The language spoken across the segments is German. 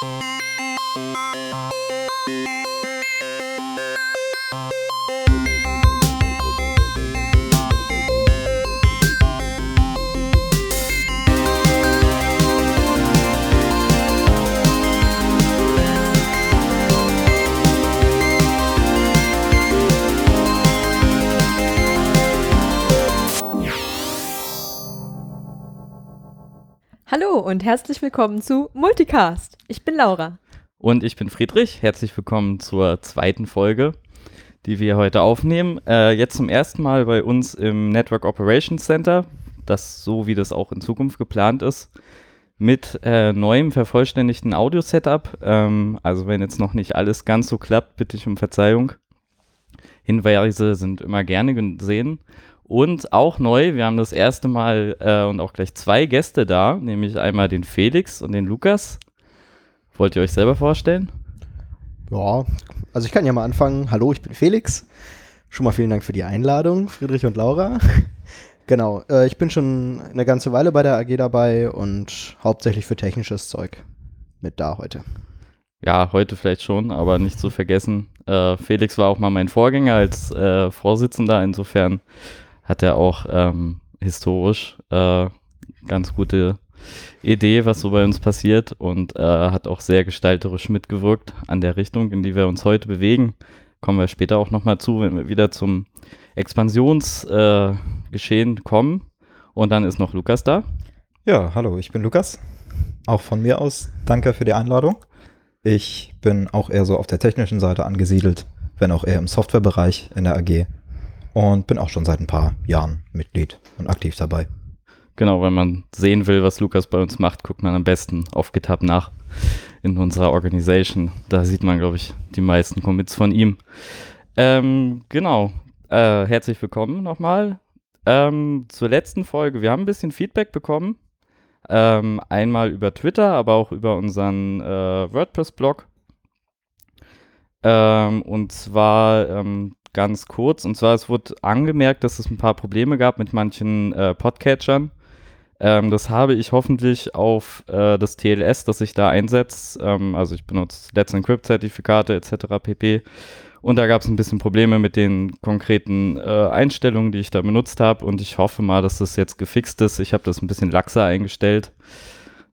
Hallo und herzlich willkommen zu Multicast. Ich bin Laura. Und ich bin Friedrich. Herzlich willkommen zur zweiten Folge, die wir heute aufnehmen. Äh, jetzt zum ersten Mal bei uns im Network Operations Center, das so wie das auch in Zukunft geplant ist, mit äh, neuem vervollständigten Audio-Setup. Ähm, also wenn jetzt noch nicht alles ganz so klappt, bitte ich um Verzeihung. Hinweise sind immer gerne gesehen. Und auch neu, wir haben das erste Mal äh, und auch gleich zwei Gäste da, nämlich einmal den Felix und den Lukas. Wollt ihr euch selber vorstellen? Ja, also ich kann ja mal anfangen. Hallo, ich bin Felix. Schon mal vielen Dank für die Einladung, Friedrich und Laura. genau, äh, ich bin schon eine ganze Weile bei der AG dabei und hauptsächlich für technisches Zeug mit da heute. Ja, heute vielleicht schon, aber nicht zu vergessen. Äh, Felix war auch mal mein Vorgänger als äh, Vorsitzender, insofern hat er auch ähm, historisch äh, ganz gute Idee, was so bei uns passiert und äh, hat auch sehr gestalterisch mitgewirkt an der Richtung, in die wir uns heute bewegen. Kommen wir später auch nochmal zu, wenn wir wieder zum Expansionsgeschehen äh, kommen. Und dann ist noch Lukas da. Ja, hallo, ich bin Lukas. Auch von mir aus danke für die Einladung. Ich bin auch eher so auf der technischen Seite angesiedelt, wenn auch eher im Softwarebereich in der AG und bin auch schon seit ein paar Jahren Mitglied und aktiv dabei. Genau, wenn man sehen will, was Lukas bei uns macht, guckt man am besten auf GitHub nach in unserer Organisation. Da sieht man, glaube ich, die meisten Commits von ihm. Ähm, genau, äh, herzlich willkommen nochmal. Ähm, zur letzten Folge. Wir haben ein bisschen Feedback bekommen. Ähm, einmal über Twitter, aber auch über unseren äh, WordPress-Blog. Ähm, und zwar ähm, ganz kurz. Und zwar, es wurde angemerkt, dass es ein paar Probleme gab mit manchen äh, Podcatchern. Ähm, das habe ich hoffentlich auf äh, das TLS, das ich da einsetze. Ähm, also ich benutze Let's Encrypt-Zertifikate etc. pp. Und da gab es ein bisschen Probleme mit den konkreten äh, Einstellungen, die ich da benutzt habe. Und ich hoffe mal, dass das jetzt gefixt ist. Ich habe das ein bisschen laxer eingestellt.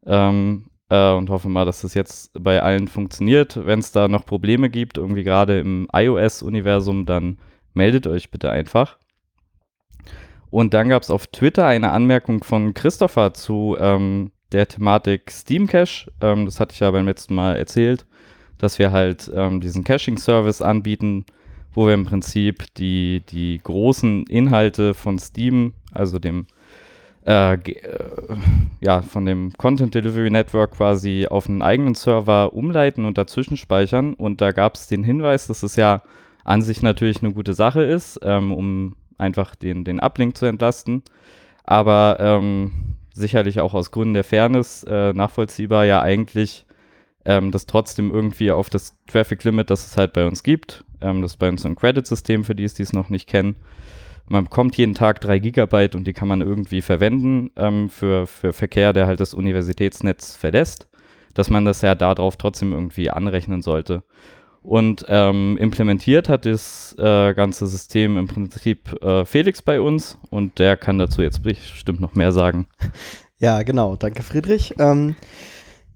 Ähm, äh, und hoffe mal, dass das jetzt bei allen funktioniert. Wenn es da noch Probleme gibt, irgendwie gerade im iOS-Universum, dann meldet euch bitte einfach. Und dann gab es auf Twitter eine Anmerkung von Christopher zu ähm, der Thematik Steam Cache. Ähm, das hatte ich ja beim letzten Mal erzählt, dass wir halt ähm, diesen Caching-Service anbieten, wo wir im Prinzip die, die großen Inhalte von Steam, also dem äh, äh, ja, von dem Content Delivery Network quasi auf einen eigenen Server umleiten und dazwischen speichern. Und da gab es den Hinweis, dass es ja an sich natürlich eine gute Sache ist, ähm, um einfach den, den Uplink zu entlasten. Aber ähm, sicherlich auch aus Gründen der Fairness äh, nachvollziehbar ja eigentlich ähm, das trotzdem irgendwie auf das Traffic Limit, das es halt bei uns gibt, ähm, das ist bei uns ein Credit-System, für die es dies noch nicht kennen, man bekommt jeden Tag drei Gigabyte und die kann man irgendwie verwenden ähm, für, für Verkehr, der halt das Universitätsnetz verlässt, dass man das ja darauf trotzdem irgendwie anrechnen sollte. Und ähm, implementiert hat das äh, ganze System im Prinzip äh, Felix bei uns und der kann dazu jetzt bestimmt noch mehr sagen. Ja, genau. Danke, Friedrich. Ähm,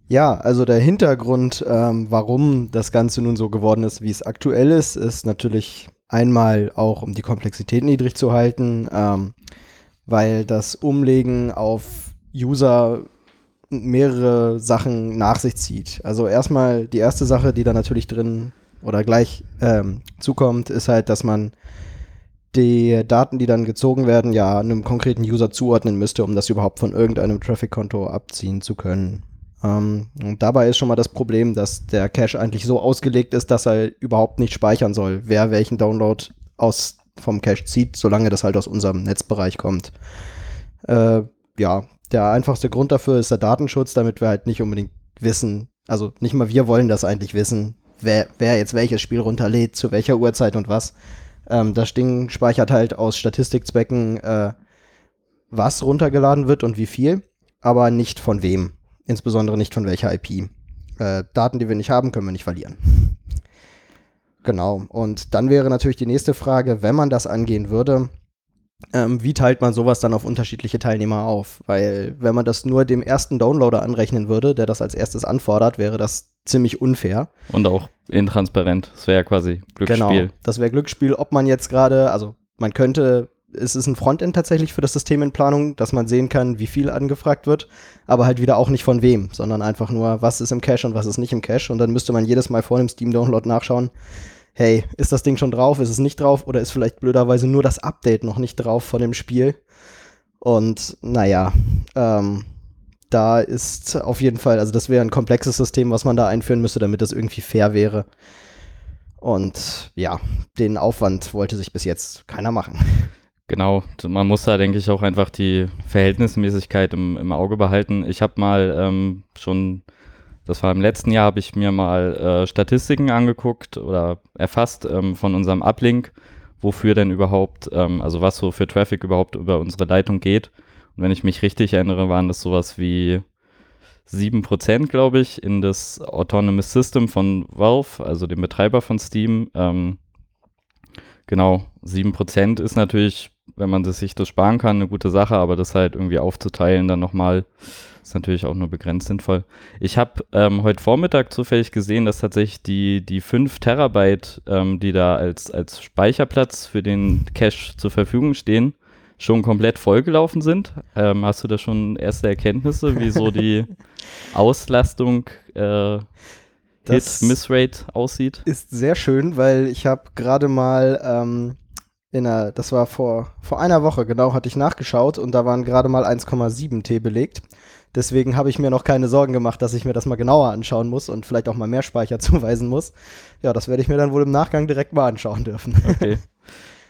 ja, also der Hintergrund, ähm, warum das Ganze nun so geworden ist, wie es aktuell ist, ist natürlich Einmal auch, um die Komplexität niedrig zu halten, ähm, weil das Umlegen auf User mehrere Sachen nach sich zieht. Also erstmal die erste Sache, die da natürlich drin oder gleich ähm, zukommt, ist halt, dass man die Daten, die dann gezogen werden, ja einem konkreten User zuordnen müsste, um das überhaupt von irgendeinem Traffic-Konto abziehen zu können. Ähm, und dabei ist schon mal das Problem, dass der Cache eigentlich so ausgelegt ist, dass er überhaupt nicht speichern soll, wer welchen Download aus vom Cache zieht, solange das halt aus unserem Netzbereich kommt. Äh, ja, der einfachste Grund dafür ist der Datenschutz, damit wir halt nicht unbedingt wissen, also nicht mal wir wollen das eigentlich wissen, wer, wer jetzt welches Spiel runterlädt, zu welcher Uhrzeit und was. Ähm, das Ding speichert halt aus Statistikzwecken, äh, was runtergeladen wird und wie viel, aber nicht von wem insbesondere nicht von welcher IP. Äh, Daten, die wir nicht haben, können wir nicht verlieren. Genau. Und dann wäre natürlich die nächste Frage, wenn man das angehen würde, ähm, wie teilt man sowas dann auf unterschiedliche Teilnehmer auf? Weil wenn man das nur dem ersten Downloader anrechnen würde, der das als erstes anfordert, wäre das ziemlich unfair. Und auch intransparent. Das wäre ja quasi Glücksspiel. Genau, das wäre Glücksspiel, ob man jetzt gerade, also man könnte, es ist ein Frontend tatsächlich für das System in Planung, dass man sehen kann, wie viel angefragt wird, aber halt wieder auch nicht von wem, sondern einfach nur, was ist im Cache und was ist nicht im Cache. Und dann müsste man jedes Mal vor dem Steam-Download nachschauen, hey, ist das Ding schon drauf, ist es nicht drauf oder ist vielleicht blöderweise nur das Update noch nicht drauf von dem Spiel. Und naja, ähm, da ist auf jeden Fall, also das wäre ein komplexes System, was man da einführen müsste, damit das irgendwie fair wäre. Und ja, den Aufwand wollte sich bis jetzt keiner machen. Genau, man muss da, denke ich, auch einfach die Verhältnismäßigkeit im, im Auge behalten. Ich habe mal ähm, schon, das war im letzten Jahr, habe ich mir mal äh, Statistiken angeguckt oder erfasst ähm, von unserem Uplink, wofür denn überhaupt, ähm, also was so für Traffic überhaupt über unsere Leitung geht. Wenn ich mich richtig erinnere, waren das sowas wie 7%, glaube ich, in das Autonomous System von Valve, also dem Betreiber von Steam. Ähm, genau, 7% ist natürlich, wenn man sich das sparen kann, eine gute Sache, aber das halt irgendwie aufzuteilen dann nochmal ist natürlich auch nur begrenzt sinnvoll. Ich habe ähm, heute Vormittag zufällig gesehen, dass tatsächlich die, die 5 Terabyte, ähm, die da als, als Speicherplatz für den Cache zur Verfügung stehen, schon komplett vollgelaufen sind. Ähm, hast du da schon erste Erkenntnisse, wie so die Auslastung äh, Hit-Miss-Rate aussieht? Ist sehr schön, weil ich habe gerade mal ähm, in einer, das war vor, vor einer Woche genau, hatte ich nachgeschaut und da waren gerade mal 1,7 T belegt. Deswegen habe ich mir noch keine Sorgen gemacht, dass ich mir das mal genauer anschauen muss und vielleicht auch mal mehr Speicher zuweisen muss. Ja, das werde ich mir dann wohl im Nachgang direkt mal anschauen dürfen. Okay.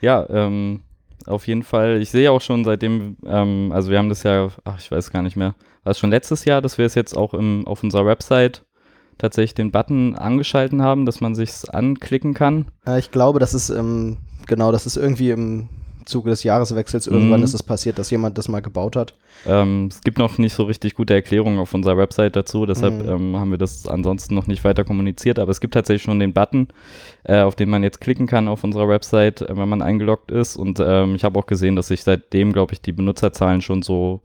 ja, ähm, auf jeden Fall. Ich sehe auch schon seitdem, ähm, also wir haben das ja, ach, ich weiß gar nicht mehr, war es schon letztes Jahr, dass wir es jetzt auch im, auf unserer Website tatsächlich den Button angeschalten haben, dass man sich's anklicken kann. Ich glaube, das ist, ähm, genau, das ist irgendwie im Zuge des Jahreswechsels irgendwann Mhm. ist es passiert, dass jemand das mal gebaut hat. Ähm, es gibt noch nicht so richtig gute Erklärungen auf unserer Website dazu, deshalb Mhm. ähm, haben wir das ansonsten noch nicht weiter kommuniziert, aber es gibt tatsächlich schon den Button, äh, auf den man jetzt klicken kann auf unserer Website, äh, wenn man eingeloggt ist und ähm, ich habe auch gesehen, dass sich seitdem, glaube ich, die Benutzerzahlen schon so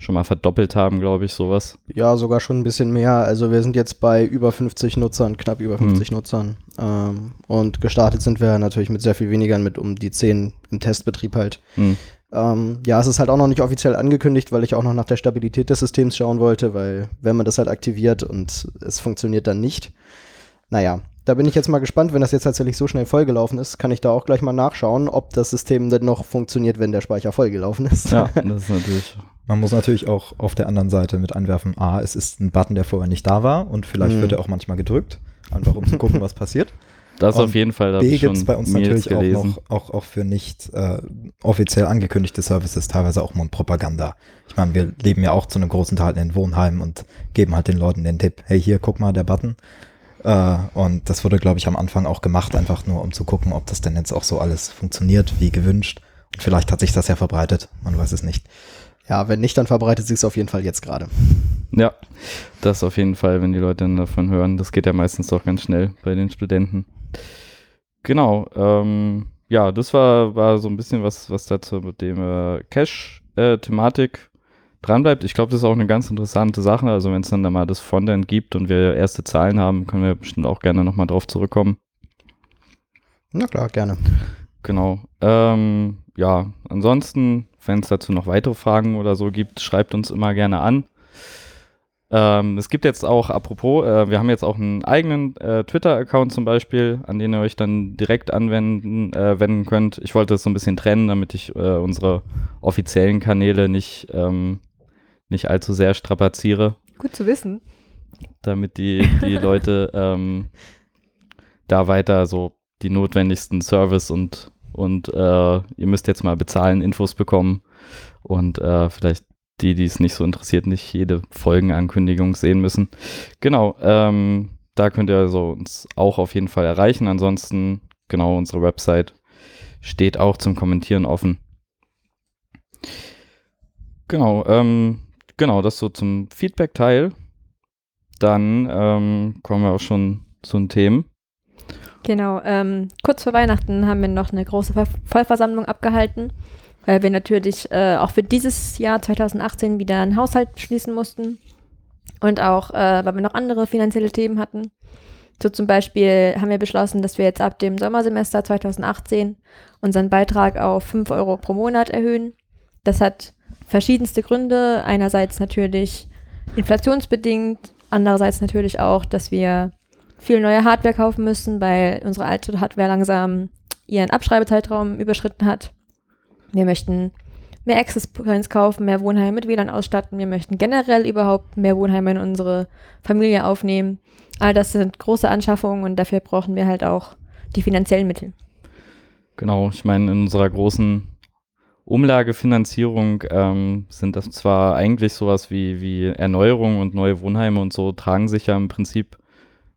schon mal verdoppelt haben, glaube ich, sowas. Ja, sogar schon ein bisschen mehr. Also wir sind jetzt bei über 50 Nutzern, knapp über Hm. 50 Nutzern. Ähm, und gestartet sind wir natürlich mit sehr viel weniger, mit um die 10 im Testbetrieb halt. Hm. Ähm, ja, es ist halt auch noch nicht offiziell angekündigt, weil ich auch noch nach der Stabilität des Systems schauen wollte, weil wenn man das halt aktiviert und es funktioniert dann nicht. Naja, da bin ich jetzt mal gespannt, wenn das jetzt tatsächlich so schnell vollgelaufen ist, kann ich da auch gleich mal nachschauen, ob das System denn noch funktioniert, wenn der Speicher vollgelaufen ist. Ja, das ist natürlich. Man muss natürlich auch auf der anderen Seite mit anwerfen, A, es ist ein Button, der vorher nicht da war und vielleicht Mhm. wird er auch manchmal gedrückt, einfach um zu gucken, was passiert. Das Und auf jeden Fall. B gibt es bei uns Mails natürlich auch gelesen. noch, auch, auch für nicht äh, offiziell angekündigte Services teilweise auch Mundpropaganda. Ich meine, wir leben ja auch zu einem großen Teil in Wohnheimen und geben halt den Leuten den Tipp, hey, hier, guck mal, der Button. Äh, und das wurde, glaube ich, am Anfang auch gemacht, einfach nur um zu gucken, ob das denn jetzt auch so alles funktioniert, wie gewünscht. Und vielleicht hat sich das ja verbreitet, man weiß es nicht. Ja, wenn nicht, dann verbreitet sich es auf jeden Fall jetzt gerade. Ja, das auf jeden Fall, wenn die Leute dann davon hören. Das geht ja meistens doch ganz schnell bei den Studenten. Genau, ähm, ja, das war, war so ein bisschen was, was dazu mit dem äh, Cache-Thematik dranbleibt. Ich glaube, das ist auch eine ganz interessante Sache. Also wenn es dann da mal das Frontend gibt und wir erste Zahlen haben, können wir bestimmt auch gerne nochmal drauf zurückkommen. Na klar, gerne. Genau. Ähm, ja, ansonsten, wenn es dazu noch weitere Fragen oder so gibt, schreibt uns immer gerne an. Ähm, es gibt jetzt auch, apropos, äh, wir haben jetzt auch einen eigenen äh, Twitter-Account zum Beispiel, an den ihr euch dann direkt anwenden äh, wenden könnt. Ich wollte das so ein bisschen trennen, damit ich äh, unsere offiziellen Kanäle nicht, ähm, nicht allzu sehr strapaziere Gut zu wissen. damit die, die Leute ähm, da weiter so die notwendigsten Service und, und äh, ihr müsst jetzt mal bezahlen, Infos bekommen und äh, vielleicht die, die es nicht so interessiert, nicht jede Folgenankündigung sehen müssen. Genau, ähm, da könnt ihr also uns auch auf jeden Fall erreichen. Ansonsten, genau, unsere Website steht auch zum Kommentieren offen. Genau, ähm, genau, das so zum Feedback-Teil. dann ähm, kommen wir auch schon zu den Themen. Genau, ähm, kurz vor Weihnachten haben wir noch eine große Ver Vollversammlung abgehalten, weil wir natürlich äh, auch für dieses Jahr 2018 wieder einen Haushalt schließen mussten und auch, äh, weil wir noch andere finanzielle Themen hatten. So zum Beispiel haben wir beschlossen, dass wir jetzt ab dem Sommersemester 2018 unseren Beitrag auf 5 Euro pro Monat erhöhen. Das hat verschiedenste Gründe. Einerseits natürlich inflationsbedingt, andererseits natürlich auch, dass wir viel neue Hardware kaufen müssen, weil unsere alte Hardware langsam ihren Abschreibezeitraum überschritten hat. Wir möchten mehr Access Points kaufen, mehr Wohnheime mit WLAN ausstatten. Wir möchten generell überhaupt mehr Wohnheime in unsere Familie aufnehmen. All das sind große Anschaffungen und dafür brauchen wir halt auch die finanziellen Mittel. Genau, ich meine, in unserer großen Umlagefinanzierung ähm, sind das zwar eigentlich sowas wie, wie Erneuerung und neue Wohnheime und so, tragen sich ja im Prinzip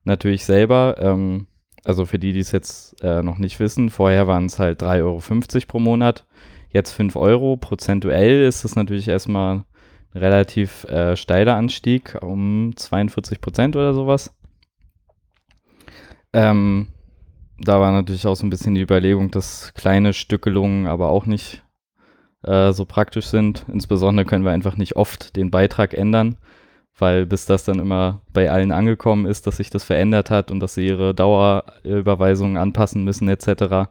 natürlich selber. Ähm, also für die, die es jetzt äh, noch nicht wissen, vorher waren es halt 3,50 Euro pro Monat, jetzt 5 Euro. Prozentuell ist das natürlich erstmal ein relativ äh, steiler Anstieg, um 42 Prozent oder sowas. Ähm, da war natürlich auch so ein bisschen die Überlegung, dass kleine Stückelungen aber auch nicht äh, so praktisch sind. Insbesondere können wir einfach nicht oft den Beitrag ändern weil bis das dann immer bei allen angekommen ist, dass sich das verändert hat und dass sie ihre Dauerüberweisungen anpassen müssen etc.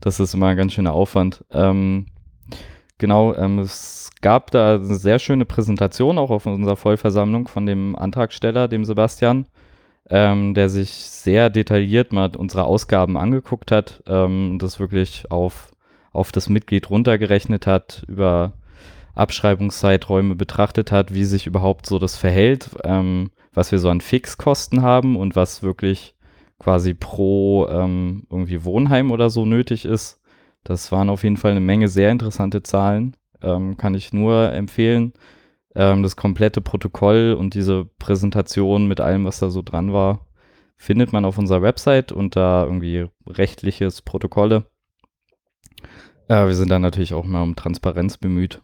Das ist immer ein ganz schöner Aufwand. Ähm, genau, ähm, es gab da eine sehr schöne Präsentation auch auf unserer Vollversammlung von dem Antragsteller, dem Sebastian, ähm, der sich sehr detailliert mal unsere Ausgaben angeguckt hat, ähm, das wirklich auf, auf das Mitglied runtergerechnet hat über Abschreibungszeiträume betrachtet hat, wie sich überhaupt so das verhält, ähm, was wir so an Fixkosten haben und was wirklich quasi pro ähm, irgendwie Wohnheim oder so nötig ist. Das waren auf jeden Fall eine Menge sehr interessante Zahlen. Ähm, kann ich nur empfehlen. Ähm, das komplette Protokoll und diese Präsentation mit allem, was da so dran war, findet man auf unserer Website unter irgendwie rechtliches Protokolle. Äh, wir sind da natürlich auch mal um Transparenz bemüht.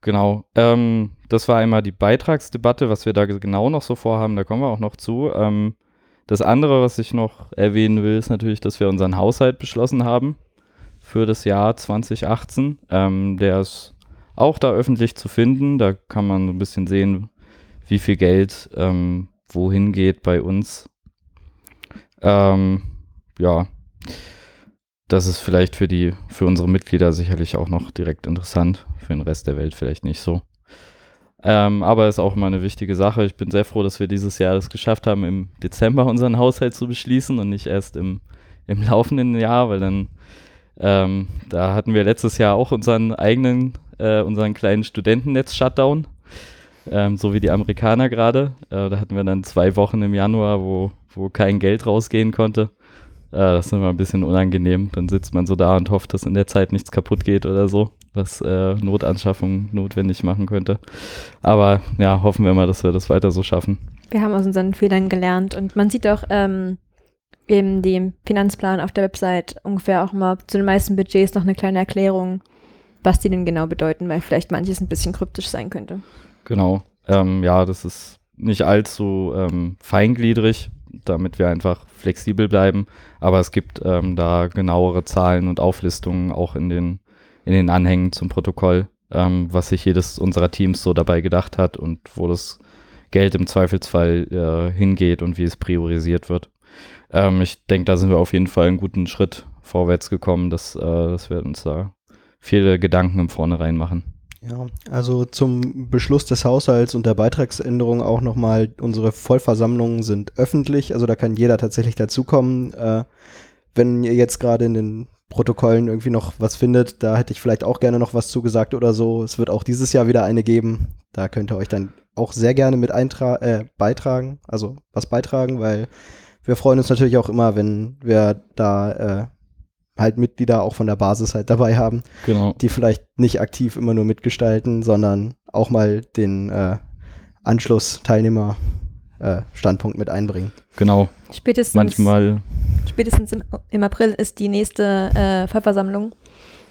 Genau. Ähm, das war einmal die Beitragsdebatte, was wir da genau noch so vorhaben, da kommen wir auch noch zu. Ähm, das andere, was ich noch erwähnen will, ist natürlich, dass wir unseren Haushalt beschlossen haben für das Jahr 2018. Ähm, der ist auch da öffentlich zu finden. Da kann man ein bisschen sehen, wie viel Geld ähm, wohin geht bei uns. Ähm, ja, das ist vielleicht für die, für unsere Mitglieder sicherlich auch noch direkt interessant, für den Rest der Welt vielleicht nicht so. Ähm, aber ist auch immer eine wichtige Sache. Ich bin sehr froh, dass wir dieses Jahr es geschafft haben, im Dezember unseren Haushalt zu beschließen und nicht erst im, im laufenden Jahr, weil dann, ähm, da hatten wir letztes Jahr auch unseren eigenen, äh, unseren kleinen Studentennetz-Shutdown, ähm, so wie die Amerikaner gerade. Äh, da hatten wir dann zwei Wochen im Januar, wo, wo kein Geld rausgehen konnte. Äh, das ist immer ein bisschen unangenehm. Dann sitzt man so da und hofft, dass in der Zeit nichts kaputt geht oder so, was äh, Notanschaffung notwendig machen könnte. Aber ja, hoffen wir mal, dass wir das weiter so schaffen. Wir haben aus unseren Fehlern gelernt und man sieht auch ähm, in dem Finanzplan auf der Website ungefähr auch mal zu den meisten Budgets noch eine kleine Erklärung, was die denn genau bedeuten, weil vielleicht manches ein bisschen kryptisch sein könnte. Genau. Ähm, ja, das ist nicht allzu ähm, feingliedrig, damit wir einfach flexibel bleiben. Aber es gibt ähm, da genauere Zahlen und Auflistungen auch in den, in den Anhängen zum Protokoll, ähm, was sich jedes unserer Teams so dabei gedacht hat und wo das Geld im Zweifelsfall äh, hingeht und wie es priorisiert wird. Ähm, ich denke, da sind wir auf jeden Fall einen guten Schritt vorwärts gekommen, dass, äh, dass wir uns da viele Gedanken im Vornherein machen. Ja, also zum Beschluss des Haushalts und der Beitragsänderung auch nochmal, unsere Vollversammlungen sind öffentlich, also da kann jeder tatsächlich dazukommen. Äh, wenn ihr jetzt gerade in den Protokollen irgendwie noch was findet, da hätte ich vielleicht auch gerne noch was zugesagt oder so. Es wird auch dieses Jahr wieder eine geben. Da könnt ihr euch dann auch sehr gerne mit eintra äh, beitragen, also was beitragen, weil wir freuen uns natürlich auch immer, wenn wir da äh, halt Mitglieder auch von der Basis halt dabei haben, Genau. die vielleicht nicht aktiv immer nur mitgestalten, sondern auch mal den äh, Anschlussteilnehmer äh, Standpunkt mit einbringen. Genau. Spätestens, Manchmal, spätestens im, im April ist die nächste äh, Vollversammlung.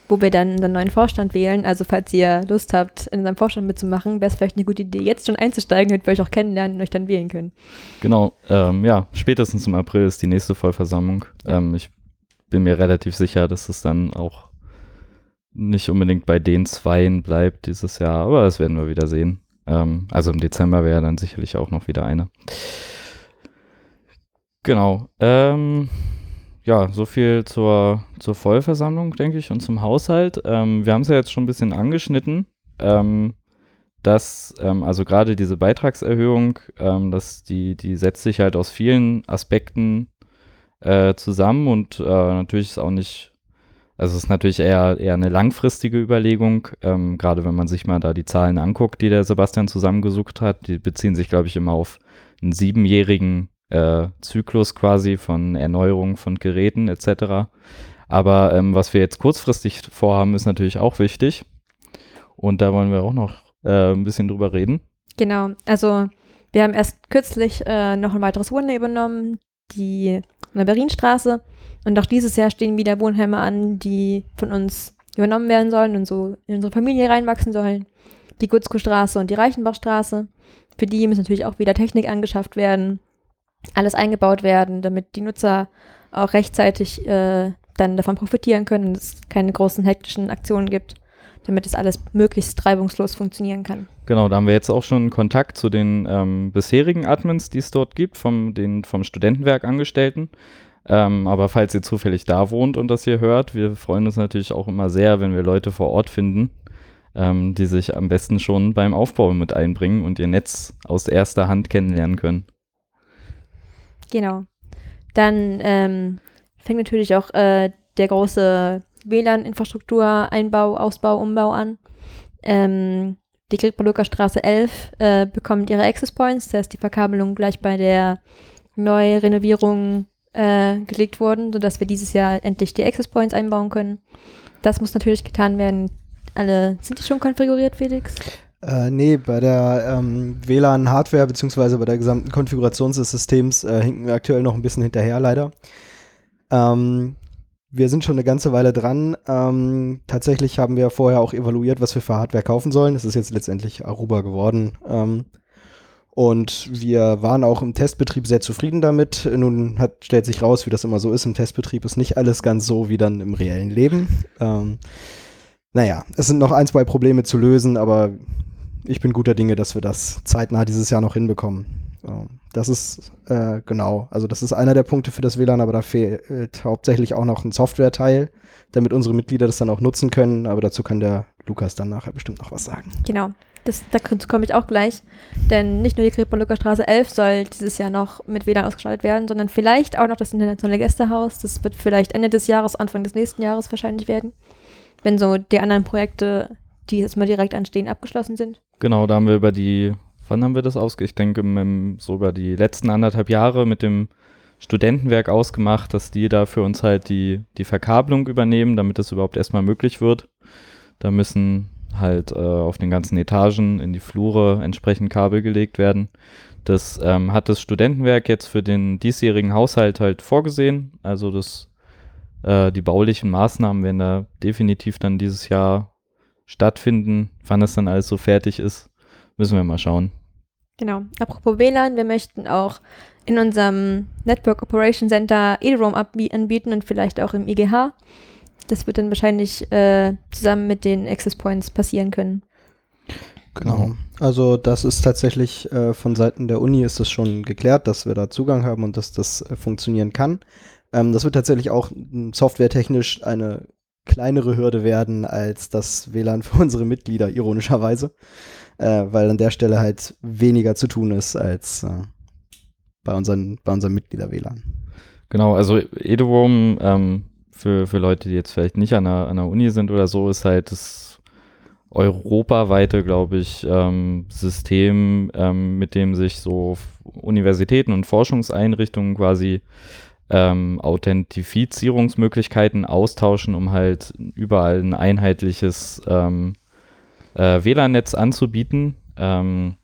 wo wir dann unseren neuen Vorstand wählen. Also falls ihr Lust habt, in unserem Vorstand mitzumachen, wäre es vielleicht eine gute Idee, jetzt schon einzusteigen, damit wir euch auch kennenlernen und euch dann wählen können. Genau, ähm, ja, spätestens im April ist die nächste Vollversammlung. Ähm, ich bin mir relativ sicher, dass es dann auch nicht unbedingt bei den Zweien bleibt dieses Jahr, aber das werden wir wieder sehen. Ähm, also im Dezember wäre dann sicherlich auch noch wieder eine. Genau. Ähm, ja, so viel zur, zur Vollversammlung, denke ich, und zum Haushalt. Ähm, wir haben es ja jetzt schon ein bisschen angeschnitten, ähm, dass, ähm, also gerade diese Beitragserhöhung, ähm, dass die, die setzt sich halt aus vielen Aspekten äh, zusammen und äh, natürlich ist auch nicht also es ist natürlich eher, eher eine langfristige Überlegung, ähm, gerade wenn man sich mal da die Zahlen anguckt, die der Sebastian zusammengesucht hat. Die beziehen sich, glaube ich, immer auf einen siebenjährigen äh, Zyklus quasi von Erneuerung von Geräten etc. Aber ähm, was wir jetzt kurzfristig vorhaben, ist natürlich auch wichtig. Und da wollen wir auch noch äh, ein bisschen drüber reden. Genau, also wir haben erst kürzlich äh, noch ein weiteres Wunder übernommen, die an. Und auch dieses Jahr stehen wieder Wohnheime an, die von uns übernommen werden sollen und so in unsere Familie reinwachsen sollen. Die Gutzko-Straße und die Reichenbachstraße. Für die muss natürlich auch wieder Technik angeschafft werden, alles eingebaut werden, damit die Nutzer auch rechtzeitig äh, dann davon profitieren können und es keine großen hektischen Aktionen gibt, damit es alles möglichst reibungslos funktionieren kann. Genau, da haben wir jetzt auch schon Kontakt zu den ähm, bisherigen Admins, die es dort gibt, vom, den vom Studentenwerk Angestellten. Ähm, aber falls ihr zufällig da wohnt und das hier hört, wir freuen uns natürlich auch immer sehr, wenn wir Leute vor Ort finden, ähm, die sich am besten schon beim Aufbau mit einbringen und ihr Netz aus erster Hand kennenlernen können. Genau. Dann ähm, fängt natürlich auch äh, der große WLAN-Infrastruktur-Einbau, Ausbau, Umbau an. Ähm, die Griegbalucker Straße 11 äh, bekommt ihre Access Points, das heißt die Verkabelung gleich bei der Neurenovierung äh, gelegt wurden, sodass wir dieses Jahr endlich die Access Points einbauen können. Das muss natürlich getan werden. Alle sind die schon konfiguriert, Felix? Äh, nee, bei der ähm, WLAN-Hardware beziehungsweise bei der gesamten Konfiguration des Systems äh, hinken wir aktuell noch ein bisschen hinterher, leider. Ähm, wir sind schon eine ganze Weile dran. Ähm, tatsächlich haben wir vorher auch evaluiert, was wir für Hardware kaufen sollen. Das ist jetzt letztendlich Aruba geworden. Ähm, und wir waren auch im Testbetrieb sehr zufrieden damit. Nun hat, stellt sich raus, wie das immer so ist. Im Testbetrieb ist nicht alles ganz so wie dann im reellen Leben. Ähm, naja, es sind noch ein, zwei Probleme zu lösen, aber ich bin guter Dinge, dass wir das zeitnah dieses Jahr noch hinbekommen. Das ist äh, genau, also das ist einer der Punkte für das WLAN, aber da fehlt hauptsächlich auch noch ein Software-Teil, damit unsere Mitglieder das dann auch nutzen können. Aber dazu kann der Lukas dann nachher bestimmt noch was sagen. Genau. Das, dazu komme ich auch gleich. Denn nicht nur die Kriegbalucker Straße 11 soll dieses Jahr noch mit WLAN ausgestattet werden, sondern vielleicht auch noch das internationale Gästehaus. Das wird vielleicht Ende des Jahres, Anfang des nächsten Jahres wahrscheinlich werden. Wenn so die anderen Projekte, die jetzt mal direkt anstehen, abgeschlossen sind. Genau, da haben wir über die, wann haben wir das ausge... Ich denke, sogar die letzten anderthalb Jahre mit dem Studentenwerk ausgemacht, dass die da für uns halt die, die Verkabelung übernehmen, damit das überhaupt erstmal möglich wird. Da müssen halt äh, auf den ganzen Etagen in die Flure entsprechend Kabel gelegt werden. Das ähm, hat das Studentenwerk jetzt für den diesjährigen Haushalt halt vorgesehen. Also das, äh, die baulichen Maßnahmen werden da definitiv dann dieses Jahr stattfinden. Wann das dann alles so fertig ist, müssen wir mal schauen. Genau. Apropos WLAN, wir möchten auch in unserem Network Operation Center eDROM anbieten und vielleicht auch im IGH. Das wird dann wahrscheinlich äh, zusammen mit den Access Points passieren können. Genau. Also das ist tatsächlich äh, von Seiten der Uni ist das schon geklärt, dass wir da Zugang haben und dass das äh, funktionieren kann. Ähm, das wird tatsächlich auch softwaretechnisch eine kleinere Hürde werden als das WLAN für unsere Mitglieder, ironischerweise, äh, weil an der Stelle halt weniger zu tun ist als äh, bei unseren, bei unseren Mitglieder-WLAN. Genau, also Eduroam ähm, für, für Leute, die jetzt vielleicht nicht an der, an der Uni sind oder so, ist halt das europaweite, glaube ich, ähm, System, ähm, mit dem sich so Universitäten und Forschungseinrichtungen quasi ähm, Authentifizierungsmöglichkeiten austauschen, um halt überall ein einheitliches ähm, äh, WLAN-Netz anzubieten. Ähm,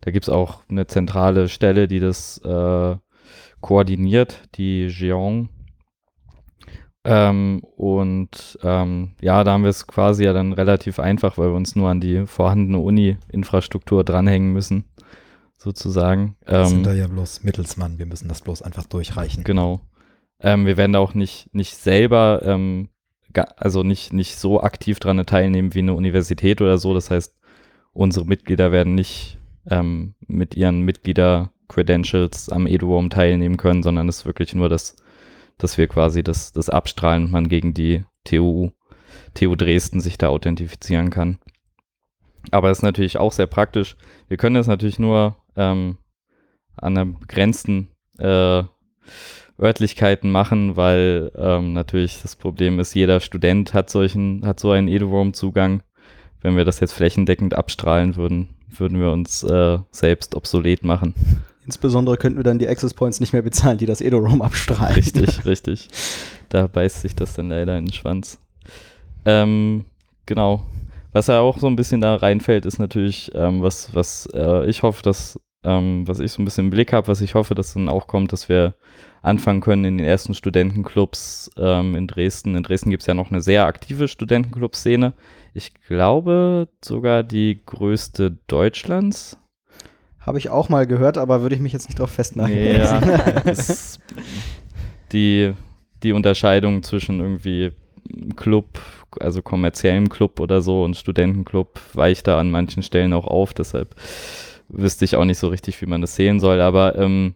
da gibt es auch eine zentrale Stelle, die das äh, koordiniert, die Geon Ähm, und ähm, ja, da haben wir es quasi ja dann relativ einfach, weil wir uns nur an die vorhandene Uni-Infrastruktur dranhängen müssen, sozusagen. Wir sind Ähm, da ja bloß Mittelsmann, wir müssen das bloß einfach durchreichen. Genau. Ähm, wir werden da auch nicht, nicht selber, ähm, also nicht, nicht so aktiv dran teilnehmen wie eine Universität oder so. Das heißt, unsere Mitglieder werden nicht ähm, mit ihren Mitglieder-Credentials am EduRoam teilnehmen können, sondern es ist wirklich nur das, dass wir quasi das, das abstrahlen und man gegen die TU, TU Dresden sich da authentifizieren kann. Aber es ist natürlich auch sehr praktisch. Wir können das natürlich nur ähm, an einer begrenzten äh, Örtlichkeiten machen, weil ähm, natürlich das Problem ist, jeder Student hat solchen, hat so einen EduRoam-Zugang. Wenn wir das jetzt flächendeckend abstrahlen würden, würden wir uns äh, selbst obsolet machen. Insbesondere könnten wir dann die Access Points nicht mehr bezahlen, die das Edo-Roam abstrahlen. Richtig, richtig. Da beißt sich das dann leider in den Schwanz. Ähm, genau. Was ja auch so ein bisschen da reinfällt, ist natürlich, ähm, was, was äh, ich hoffe, dass, ähm, was ich so ein bisschen im Blick habe, was ich hoffe, dass dann auch kommt, dass wir anfangen können in den ersten Studentenclubs ähm, in Dresden. In Dresden gibt es ja noch eine sehr aktive Studentenclub-Szene. Ich glaube sogar die größte Deutschlands. Habe ich auch mal gehört, aber würde ich mich jetzt nicht drauf festnageln. Ja, die, die Unterscheidung zwischen irgendwie Club, also kommerziellem Club oder so und Studentenclub weicht da an manchen Stellen auch auf. Deshalb wüsste ich auch nicht so richtig, wie man das sehen soll. Aber ähm,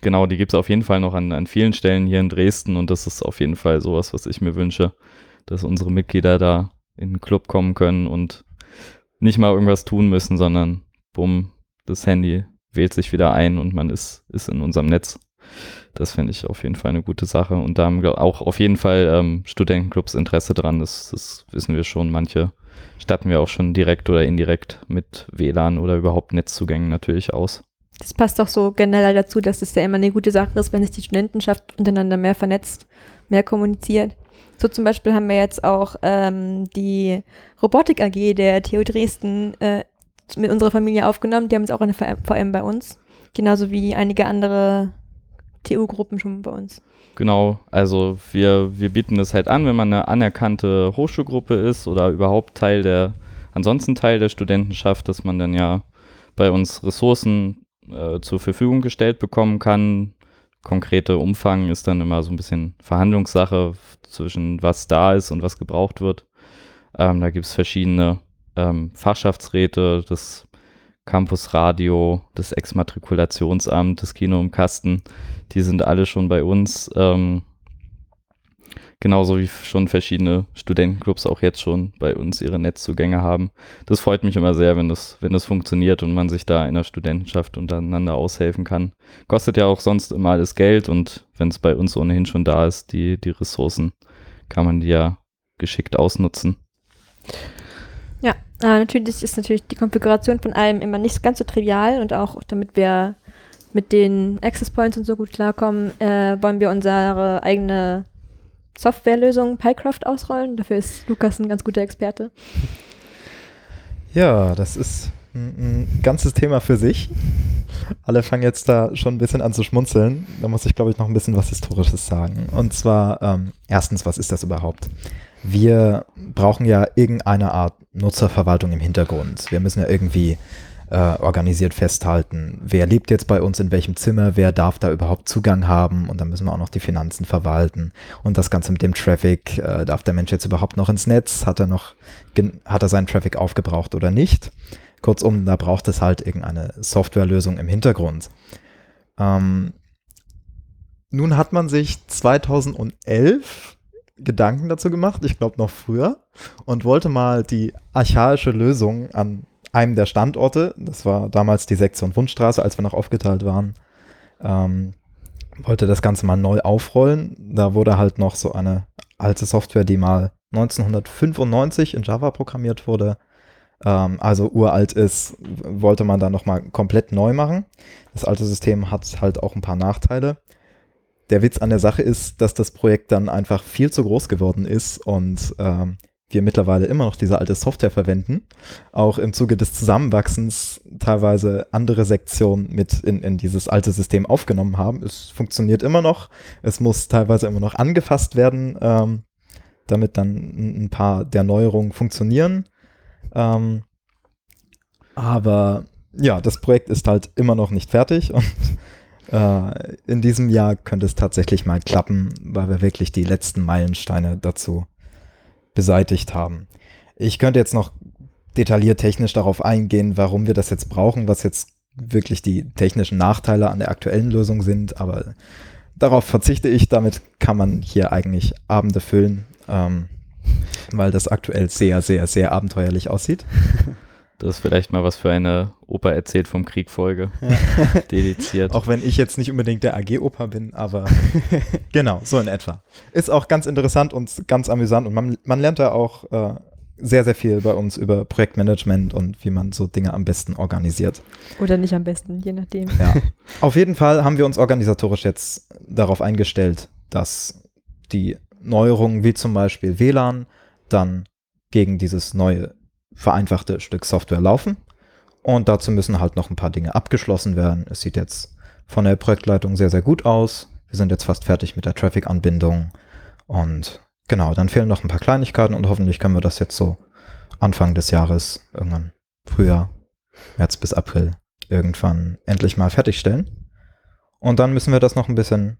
genau, die gibt es auf jeden Fall noch an, an vielen Stellen hier in Dresden und das ist auf jeden Fall sowas, was ich mir wünsche, dass unsere Mitglieder da in den Club kommen können und nicht mal irgendwas tun müssen, sondern bumm, das Handy wählt sich wieder ein und man ist, ist in unserem Netz. Das finde ich auf jeden Fall eine gute Sache. Und da haben auch auf jeden Fall ähm, Studentenclubs Interesse dran. Das, das wissen wir schon. Manche statten wir auch schon direkt oder indirekt mit WLAN oder überhaupt Netzzugängen natürlich aus. Das passt doch so generell dazu, dass es ja immer eine gute Sache ist, wenn sich die Studentenschaft untereinander mehr vernetzt, mehr kommuniziert. So zum Beispiel haben wir jetzt auch ähm, die Robotik AG der TU Dresden äh, mit unserer Familie aufgenommen. Die haben jetzt auch eine VM bei uns. Genauso wie einige andere TU-Gruppen schon bei uns. Genau, also wir, wir bieten das halt an, wenn man eine anerkannte Hochschulgruppe ist oder überhaupt Teil der, ansonsten Teil der Studentenschaft, dass man dann ja bei uns Ressourcen äh, zur Verfügung gestellt bekommen kann. Konkrete Umfang ist dann immer so ein bisschen Verhandlungssache zwischen was da ist und was gebraucht wird. Ähm, da gibt es verschiedene ähm, Fachschaftsräte, das Campusradio, das Exmatrikulationsamt, das Kino im Kasten, die sind alle schon bei uns. Ähm, genauso wie schon verschiedene Studentenclubs auch jetzt schon bei uns ihre Netzzugänge haben. Das freut mich immer sehr, wenn das, wenn das funktioniert und man sich da in der Studentenschaft untereinander aushelfen kann. Kostet ja auch sonst immer alles Geld und wenn es bei uns ohnehin schon da ist, die, die Ressourcen, kann man die ja geschickt ausnutzen. Ja, äh, natürlich ist natürlich die Konfiguration von allem immer nicht ganz so trivial und auch damit wir mit den Access Points und so gut klarkommen, äh, wollen wir unsere eigene Softwarelösung PyCraft ausrollen. Dafür ist Lukas ein ganz guter Experte. Ja, das ist ein, ganzes Thema für sich. Alle fangen jetzt da schon ein bisschen an zu schmunzeln. Da muss ich, glaube ich, noch ein bisschen was Historisches sagen. Und zwar, ähm, erstens, was ist das überhaupt? Wir brauchen ja irgendeine Art Nutzerverwaltung im Hintergrund. Wir müssen ja irgendwie äh, organisiert festhalten, wer lebt jetzt bei uns in welchem Zimmer, wer darf da überhaupt Zugang haben? Und dann müssen wir auch noch die Finanzen verwalten. Und das Ganze mit dem Traffic, äh, darf der Mensch jetzt überhaupt noch ins Netz, hat er noch, hat er seinen Traffic aufgebraucht oder nicht? Kurzum, da braucht es halt irgendeine Softwarelösung im Hintergrund. Ähm, nun hat man sich 2011 Gedanken dazu gemacht, ich glaube noch früher, und wollte mal die archaische Lösung an einem der Standorte, das war damals die Sektion Wundstraße, als wir noch aufgeteilt waren, ähm, wollte das Ganze mal neu aufrollen. Da wurde halt noch so eine alte Software, die mal 1995 in Java programmiert wurde, ähm, also uralt ist, wollte man da nochmal komplett neu machen. Das alte System hat halt auch ein paar Nachteile. Der Witz an der Sache ist, dass das Projekt dann einfach viel zu groß geworden ist und ähm, wir mittlerweile immer noch diese alte Software verwenden, auch im Zuge des Zusammenwachsens teilweise andere Sektionen mit in, in dieses alte System aufgenommen haben. Es funktioniert immer noch, es muss teilweise immer noch angefasst werden, ähm, damit dann ein paar der Neuerungen funktionieren. Ähm, aber ja, das Projekt ist halt immer noch nicht fertig und äh, in diesem Jahr könnte es tatsächlich mal klappen, weil wir wirklich die letzten Meilensteine dazu beseitigt haben. Ich könnte jetzt noch detailliert technisch darauf eingehen, warum wir das jetzt brauchen, was jetzt wirklich die technischen Nachteile an der aktuellen Lösung sind, aber darauf verzichte ich. Damit kann man hier eigentlich Abende füllen, ähm, weil das aktuell sehr, sehr, sehr abenteuerlich aussieht. Das ist vielleicht mal was für eine Opa erzählt vom Krieg Folge. Ja. Dediziert. Auch wenn ich jetzt nicht unbedingt der AG-Opa bin, aber genau, so in etwa. Ist auch ganz interessant und ganz amüsant und man, man lernt da auch äh, sehr, sehr viel bei uns über Projektmanagement und wie man so Dinge am besten organisiert. Oder nicht am besten, je nachdem. Ja. Auf jeden Fall haben wir uns organisatorisch jetzt darauf eingestellt, dass die Neuerungen wie zum Beispiel WLAN dann gegen dieses neue vereinfachte Stück Software laufen. Und dazu müssen halt noch ein paar Dinge abgeschlossen werden. Es sieht jetzt von der Projektleitung sehr, sehr gut aus. Wir sind jetzt fast fertig mit der Traffic-Anbindung. Und genau, dann fehlen noch ein paar Kleinigkeiten und hoffentlich können wir das jetzt so Anfang des Jahres, irgendwann Frühjahr, März bis April, irgendwann endlich mal fertigstellen. Und dann müssen wir das noch ein bisschen,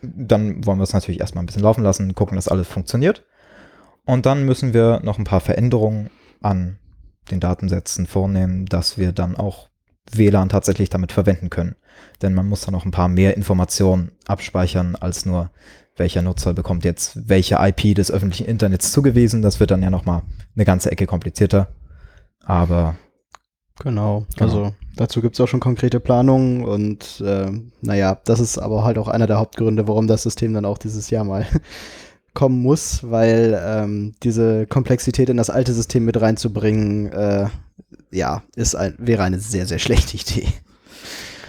dann wollen wir es natürlich erstmal ein bisschen laufen lassen, gucken, dass alles funktioniert. Und dann müssen wir noch ein paar Veränderungen an den Datensätzen vornehmen, dass wir dann auch WLAN tatsächlich damit verwenden können. Denn man muss dann noch ein paar mehr Informationen abspeichern als nur, welcher Nutzer bekommt jetzt welche IP des öffentlichen Internets zugewiesen. Das wird dann ja nochmal eine ganze Ecke komplizierter. Aber Genau, genau. also dazu gibt es auch schon konkrete Planungen und äh, naja, das ist aber halt auch einer der Hauptgründe, warum das System dann auch dieses Jahr mal kommen muss, weil ähm, diese Komplexität in das alte System mit reinzubringen, äh, ja, ist ein, wäre eine sehr, sehr schlechte Idee.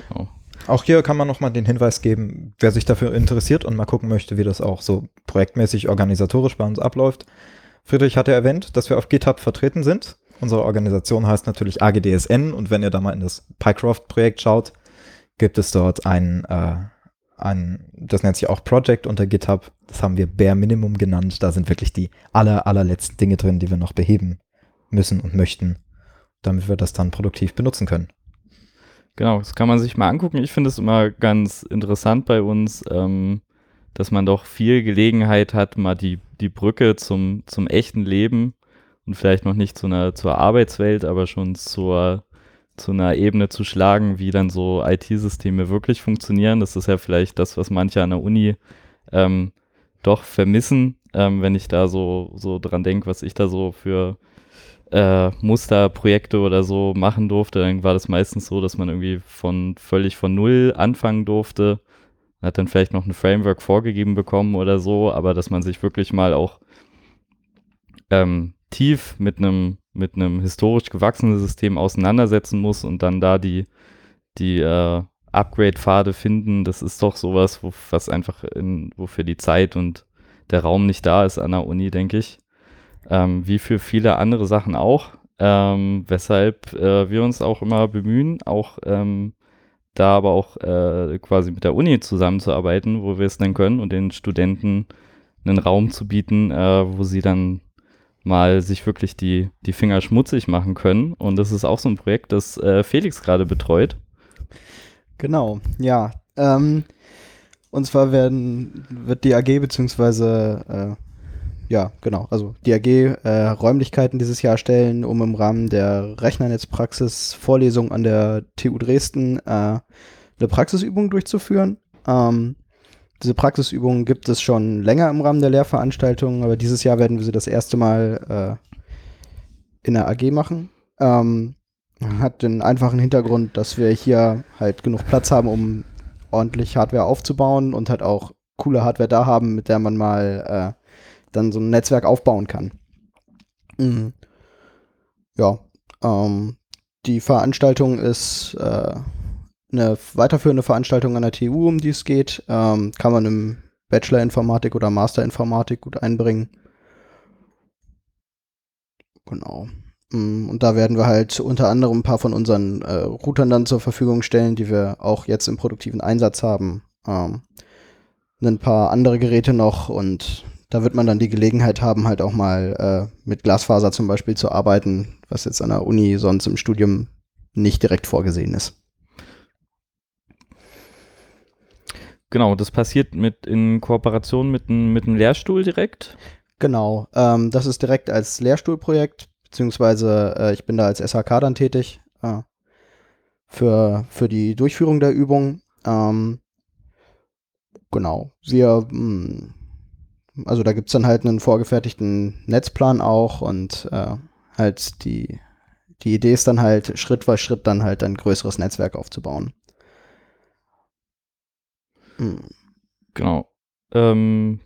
Genau. Auch hier kann man nochmal den Hinweis geben, wer sich dafür interessiert und mal gucken möchte, wie das auch so projektmäßig organisatorisch bei uns abläuft. Friedrich hatte erwähnt, dass wir auf GitHub vertreten sind. Unsere Organisation heißt natürlich AGDSN und wenn ihr da mal in das PyCraft-Projekt schaut, gibt es dort ein äh, ein, das nennt sich auch Project unter GitHub. Das haben wir Bare Minimum genannt. Da sind wirklich die aller, allerletzten Dinge drin, die wir noch beheben müssen und möchten, damit wir das dann produktiv benutzen können. Genau, das kann man sich mal angucken. Ich finde es immer ganz interessant bei uns, ähm, dass man doch viel Gelegenheit hat, mal die, die Brücke zum, zum echten Leben und vielleicht noch nicht zu einer, zur Arbeitswelt, aber schon zur, zu einer Ebene zu schlagen, wie dann so IT-Systeme wirklich funktionieren. Das ist ja vielleicht das, was manche an der Uni ähm, doch vermissen, ähm, wenn ich da so, so dran denke, was ich da so für äh, Musterprojekte oder so machen durfte, dann war das meistens so, dass man irgendwie von völlig von null anfangen durfte. Hat dann vielleicht noch ein Framework vorgegeben bekommen oder so, aber dass man sich wirklich mal auch ähm, tief mit einem mit einem historisch gewachsenen System auseinandersetzen muss und dann da die, die äh, Upgrade-Pfade finden, das ist doch sowas, wo, was einfach in, wofür die Zeit und der Raum nicht da ist an der Uni, denke ich. Ähm, wie für viele andere Sachen auch. Ähm, weshalb äh, wir uns auch immer bemühen, auch ähm, da aber auch äh, quasi mit der Uni zusammenzuarbeiten, wo wir es dann können und den Studenten einen Raum zu bieten, äh, wo sie dann mal sich wirklich die, die Finger schmutzig machen können. Und das ist auch so ein Projekt, das äh, Felix gerade betreut. Genau, ja. Ähm, und zwar werden, wird die AG beziehungsweise äh, ja, genau, also die AG äh, Räumlichkeiten dieses Jahr stellen, um im Rahmen der Rechnernetzpraxis Vorlesung an der TU Dresden äh, eine Praxisübung durchzuführen. Ähm, diese Praxisübungen gibt es schon länger im Rahmen der Lehrveranstaltungen, aber dieses Jahr werden wir sie das erste Mal äh, in der AG machen. Ähm, hat den einfachen Hintergrund, dass wir hier halt genug Platz haben, um ordentlich Hardware aufzubauen und halt auch coole Hardware da haben, mit der man mal äh, dann so ein Netzwerk aufbauen kann. Mhm. Ja, ähm, die Veranstaltung ist äh, eine weiterführende Veranstaltung an der TU, um die es geht, ähm, kann man im Bachelor Informatik oder Master Informatik gut einbringen. Genau. Mm, Und da werden wir halt unter anderem ein paar von unseren äh, Routern dann zur Verfügung stellen, die wir auch jetzt im produktiven Einsatz haben. Ähm, ein paar andere Geräte noch und da wird man dann die Gelegenheit haben, halt auch mal äh, mit Glasfaser zum Beispiel zu arbeiten, was jetzt an der Uni sonst im Studium nicht direkt vorgesehen ist. Genau, das passiert mit in Kooperation mit einem mit einem Lehrstuhl direkt. Genau, ähm, das ist direkt als Lehrstuhlprojekt, beziehungsweise äh, ich bin da als SHK dann tätig äh, für, für die Durchführung der Übung. Ähm, genau, wir, mh, also da gibt's dann halt einen vorgefertigten Netzplan auch und äh, halt die, die Idee ist dann halt Schritt für Schritt dann halt ein größeres Netzwerk aufzubauen. Hm. Genau. Ähm,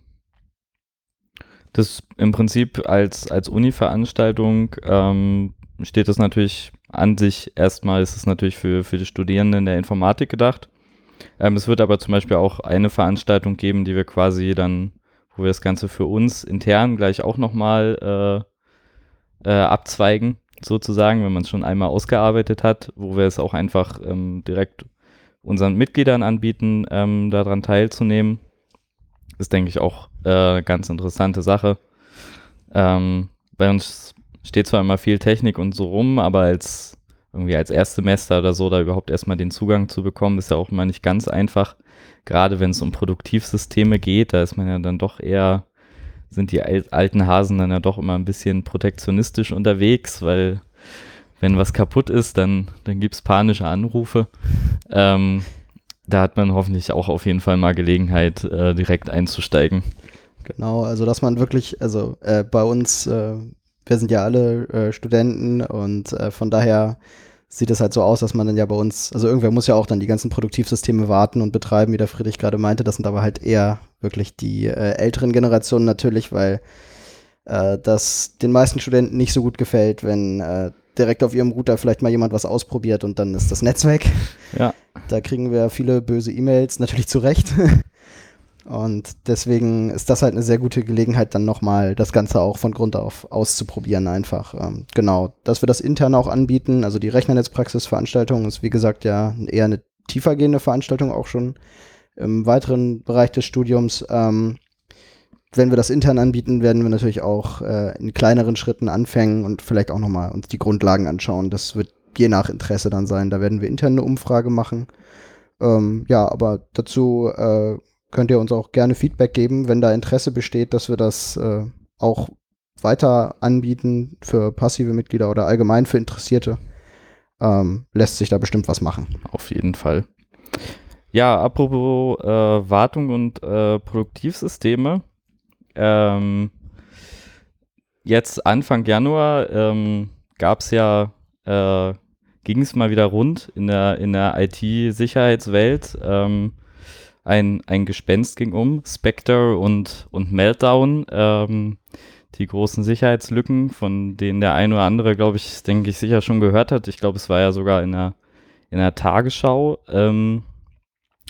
das im Prinzip als, als Uni-Veranstaltung ähm, steht das natürlich an sich erstmal, ist es natürlich für, für die Studierenden der Informatik gedacht. Ähm, es wird aber zum Beispiel auch eine Veranstaltung geben, die wir quasi dann, wo wir das Ganze für uns intern gleich auch nochmal äh, äh, abzweigen, sozusagen, wenn man es schon einmal ausgearbeitet hat, wo wir es auch einfach ähm, direkt unseren Mitgliedern anbieten, ähm, daran teilzunehmen. Ist, denke ich, auch äh, eine ganz interessante Sache. Ähm, bei uns steht zwar immer viel Technik und so rum, aber als irgendwie als Erstsemester oder so, da überhaupt erstmal den Zugang zu bekommen, ist ja auch immer nicht ganz einfach. Gerade wenn es um Produktivsysteme geht, da ist man ja dann doch eher, sind die al alten Hasen dann ja doch immer ein bisschen protektionistisch unterwegs, weil wenn was kaputt ist, dann, dann gibt es panische Anrufe. Ähm, da hat man hoffentlich auch auf jeden Fall mal Gelegenheit, äh, direkt einzusteigen. Genau, also dass man wirklich, also äh, bei uns, äh, wir sind ja alle äh, Studenten und äh, von daher sieht es halt so aus, dass man dann ja bei uns, also irgendwer muss ja auch dann die ganzen Produktivsysteme warten und betreiben, wie der Friedrich gerade meinte. Das sind aber halt eher wirklich die äh, älteren Generationen natürlich, weil äh, das den meisten Studenten nicht so gut gefällt, wenn äh, direkt auf ihrem Router vielleicht mal jemand was ausprobiert und dann ist das Netz weg. Ja. Da kriegen wir viele böse E-Mails, natürlich zu Recht. Und deswegen ist das halt eine sehr gute Gelegenheit, dann nochmal das Ganze auch von Grund auf auszuprobieren einfach. Ähm, genau, dass wir das intern auch anbieten. Also die Rechnernetzpraxisveranstaltung ist wie gesagt ja eher eine tiefergehende Veranstaltung auch schon im weiteren Bereich des Studiums. Ähm, wenn wir das intern anbieten, werden wir natürlich auch äh, in kleineren Schritten anfangen und vielleicht auch nochmal uns die Grundlagen anschauen. Das wird je nach Interesse dann sein. Da werden wir intern eine Umfrage machen. Ähm, ja, aber dazu äh, könnt ihr uns auch gerne Feedback geben, wenn da Interesse besteht, dass wir das äh, auch weiter anbieten für passive Mitglieder oder allgemein für Interessierte. Ähm, lässt sich da bestimmt was machen. Auf jeden Fall. Ja, apropos äh, Wartung und äh, Produktivsysteme. Ähm, jetzt Anfang Januar ähm, gab es ja, äh, ging es mal wieder rund in der, in der IT-Sicherheitswelt. Ähm, ein, ein Gespenst ging um, Spectre und, und Meltdown, ähm, die großen Sicherheitslücken, von denen der ein oder andere, glaube ich, denke ich, sicher schon gehört hat. Ich glaube, es war ja sogar in der, in der Tagesschau, ähm,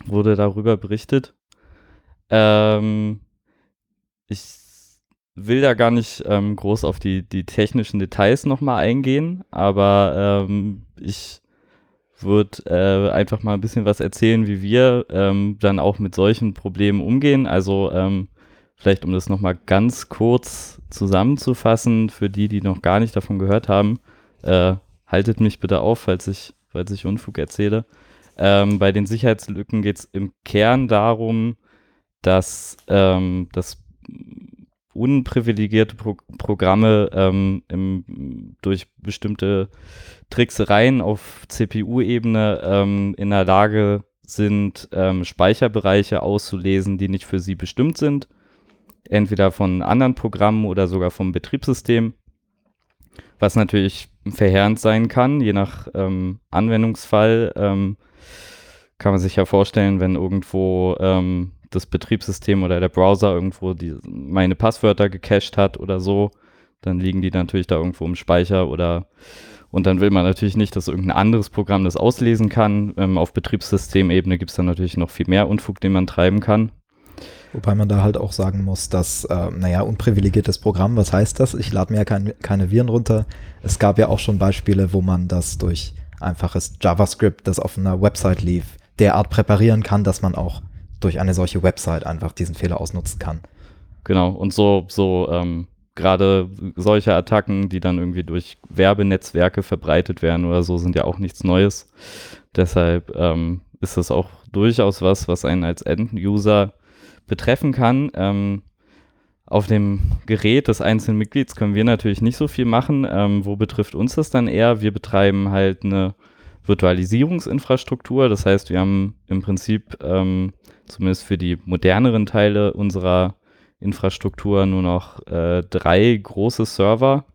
wurde darüber berichtet. Ähm, ich will da gar nicht ähm, groß auf die, die technischen Details nochmal eingehen, aber ähm, ich würde äh, einfach mal ein bisschen was erzählen, wie wir ähm, dann auch mit solchen Problemen umgehen. Also ähm, vielleicht, um das nochmal ganz kurz zusammenzufassen, für die, die noch gar nicht davon gehört haben, äh, haltet mich bitte auf, falls ich, falls ich Unfug erzähle. Ähm, bei den Sicherheitslücken geht es im Kern darum, dass, ähm, dass unprivilegierte Pro Programme ähm, im, durch bestimmte Tricksereien auf CPU-Ebene ähm, in der Lage sind, ähm, Speicherbereiche auszulesen, die nicht für sie bestimmt sind. Entweder von anderen Programmen oder sogar vom Betriebssystem. Was natürlich verheerend sein kann, je nach ähm, Anwendungsfall. Ähm, kann man sich ja vorstellen, wenn irgendwo ähm, das Betriebssystem oder der Browser irgendwo die, meine Passwörter gecached hat oder so, dann liegen die natürlich da irgendwo im Speicher oder und dann will man natürlich nicht, dass irgendein anderes Programm das auslesen kann. Ähm, auf Betriebssystemebene gibt es dann natürlich noch viel mehr Unfug, den man treiben kann. Wobei man da halt auch sagen muss, dass, äh, naja, unprivilegiertes Programm, was heißt das? Ich lade mir ja kein, keine Viren runter. Es gab ja auch schon Beispiele, wo man das durch einfaches JavaScript, das auf einer Website lief, derart präparieren kann, dass man auch durch eine solche Website einfach diesen Fehler ausnutzen kann. Genau, und so, so ähm, gerade solche Attacken, die dann irgendwie durch Werbenetzwerke verbreitet werden oder so, sind ja auch nichts Neues. Deshalb ähm, ist das auch durchaus was, was einen als End-User betreffen kann. Ähm, auf dem Gerät des einzelnen Mitglieds können wir natürlich nicht so viel machen. Ähm, wo betrifft uns das dann eher? Wir betreiben halt eine Virtualisierungsinfrastruktur. Das heißt, wir haben im Prinzip ähm, zumindest für die moderneren Teile unserer Infrastruktur nur noch äh, drei große Server,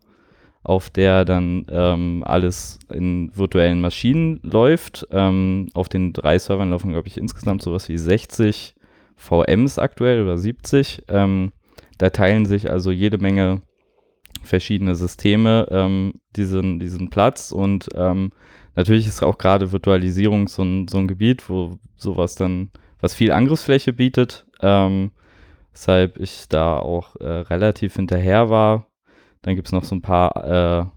auf der dann ähm, alles in virtuellen Maschinen läuft. Ähm, auf den drei Servern laufen, glaube ich, insgesamt sowas wie 60 VMs aktuell oder 70. Ähm, da teilen sich also jede Menge verschiedene Systeme ähm, diesen, diesen Platz und ähm, natürlich ist auch gerade Virtualisierung so ein, so ein Gebiet, wo sowas dann, was viel Angriffsfläche bietet, ähm, weshalb ich da auch äh, relativ hinterher war. Dann gibt es noch so ein paar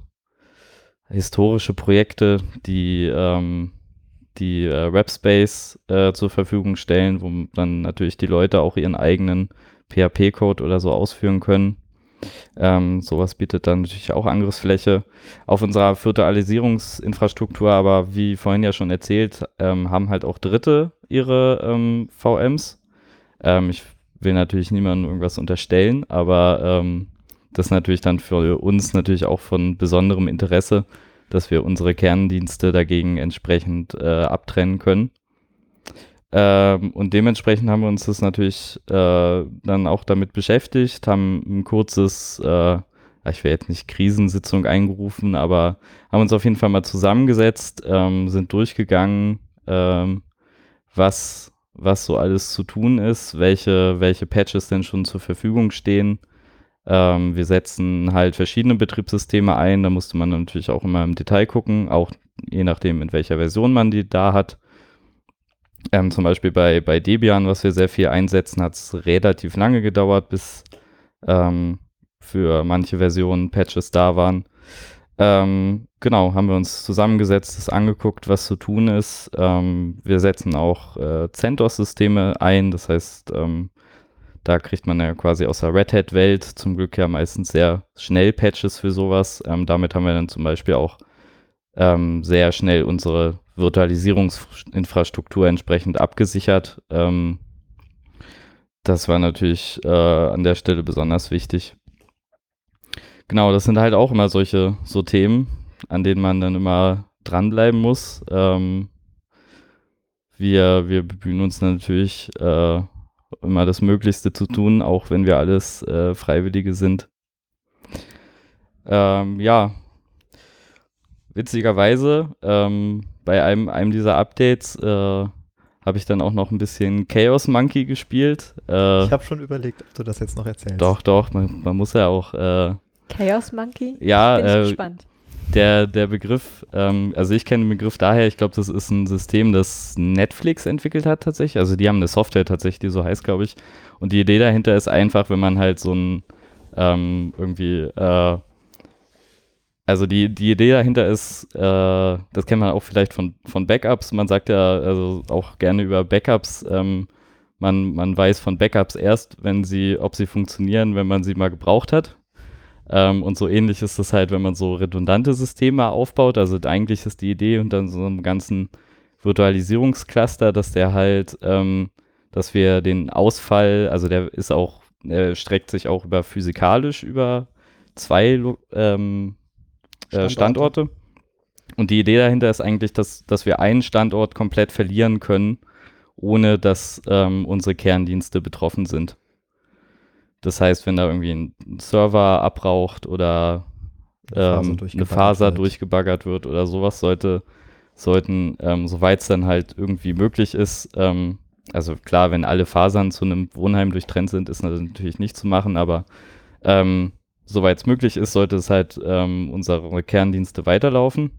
äh, historische Projekte, die ähm, die äh, Webspace äh, zur Verfügung stellen, wo dann natürlich die Leute auch ihren eigenen PHP-Code oder so ausführen können. Ähm, sowas bietet dann natürlich auch Angriffsfläche. Auf unserer Virtualisierungsinfrastruktur, aber wie vorhin ja schon erzählt, ähm, haben halt auch Dritte ihre ähm, VMs. Ähm, ich will natürlich niemandem irgendwas unterstellen, aber ähm, das ist natürlich dann für uns natürlich auch von besonderem Interesse, dass wir unsere Kerndienste dagegen entsprechend äh, abtrennen können. Ähm, und dementsprechend haben wir uns das natürlich äh, dann auch damit beschäftigt, haben ein kurzes, äh, ich will jetzt nicht Krisensitzung eingerufen, aber haben uns auf jeden Fall mal zusammengesetzt, ähm, sind durchgegangen, ähm, was, was so alles zu tun ist, welche, welche Patches denn schon zur Verfügung stehen ähm, wir setzen halt verschiedene Betriebssysteme ein. Da musste man natürlich auch immer im Detail gucken, auch je nachdem, in welcher Version man die da hat. Ähm, zum Beispiel bei, bei Debian, was wir sehr viel einsetzen, hat es relativ lange gedauert, bis ähm, für manche Versionen Patches da waren. Ähm, genau, haben wir uns zusammengesetzt, das angeguckt, was zu tun ist. Ähm, wir setzen auch äh, CentOS-Systeme ein, das heißt, ähm, da kriegt man ja quasi aus der Red Hat-Welt zum Glück ja meistens sehr schnell Patches für sowas. Ähm, damit haben wir dann zum Beispiel auch sehr schnell unsere Virtualisierungsinfrastruktur entsprechend abgesichert. Ähm, das war natürlich äh, an der Stelle besonders wichtig. Genau, das sind halt auch immer solche so Themen, an denen man dann immer dranbleiben muss. Ähm, wir, wir bemühen uns natürlich äh, immer das Möglichste zu tun, auch wenn wir alles äh, Freiwillige sind. Ähm, ja, witzigerweise, ähm, bei einem, einem dieser Updates äh, habe ich dann auch noch ein bisschen Chaos Monkey gespielt. Äh, ich habe schon überlegt, ob du das jetzt noch erzählst. Doch, doch, man, man muss ja auch. Äh, Chaos Monkey? Ja, Bin ich äh, gespannt der, der Begriff, ähm, also ich kenne den Begriff daher, ich glaube, das ist ein System, das Netflix entwickelt hat tatsächlich. Also die haben eine Software tatsächlich, die so heißt, glaube ich. Und die Idee dahinter ist einfach, wenn man halt so ein ähm, irgendwie, äh, also die, die Idee dahinter ist, äh, das kennt man auch vielleicht von, von Backups. Man sagt ja also auch gerne über Backups, ähm, man, man weiß von Backups erst, wenn sie, ob sie funktionieren, wenn man sie mal gebraucht hat. Ähm, und so ähnlich ist es halt, wenn man so redundante Systeme aufbaut. Also eigentlich ist die Idee unter so einem ganzen Virtualisierungscluster, dass der halt, ähm, dass wir den Ausfall, also der ist auch, er streckt sich auch über physikalisch über zwei ähm, äh, Standorte. Standorte. Und die Idee dahinter ist eigentlich, dass, dass wir einen Standort komplett verlieren können, ohne dass ähm, unsere Kerndienste betroffen sind. Das heißt, wenn da irgendwie ein Server abraucht oder ähm, eine Faser wird. durchgebaggert wird oder sowas, sollte, sollten, ähm, soweit es dann halt irgendwie möglich ist, ähm, also klar, wenn alle Fasern zu einem Wohnheim durchtrennt sind, ist das natürlich nicht zu machen, aber ähm, soweit es möglich ist, sollte es halt ähm, unsere Kerndienste weiterlaufen.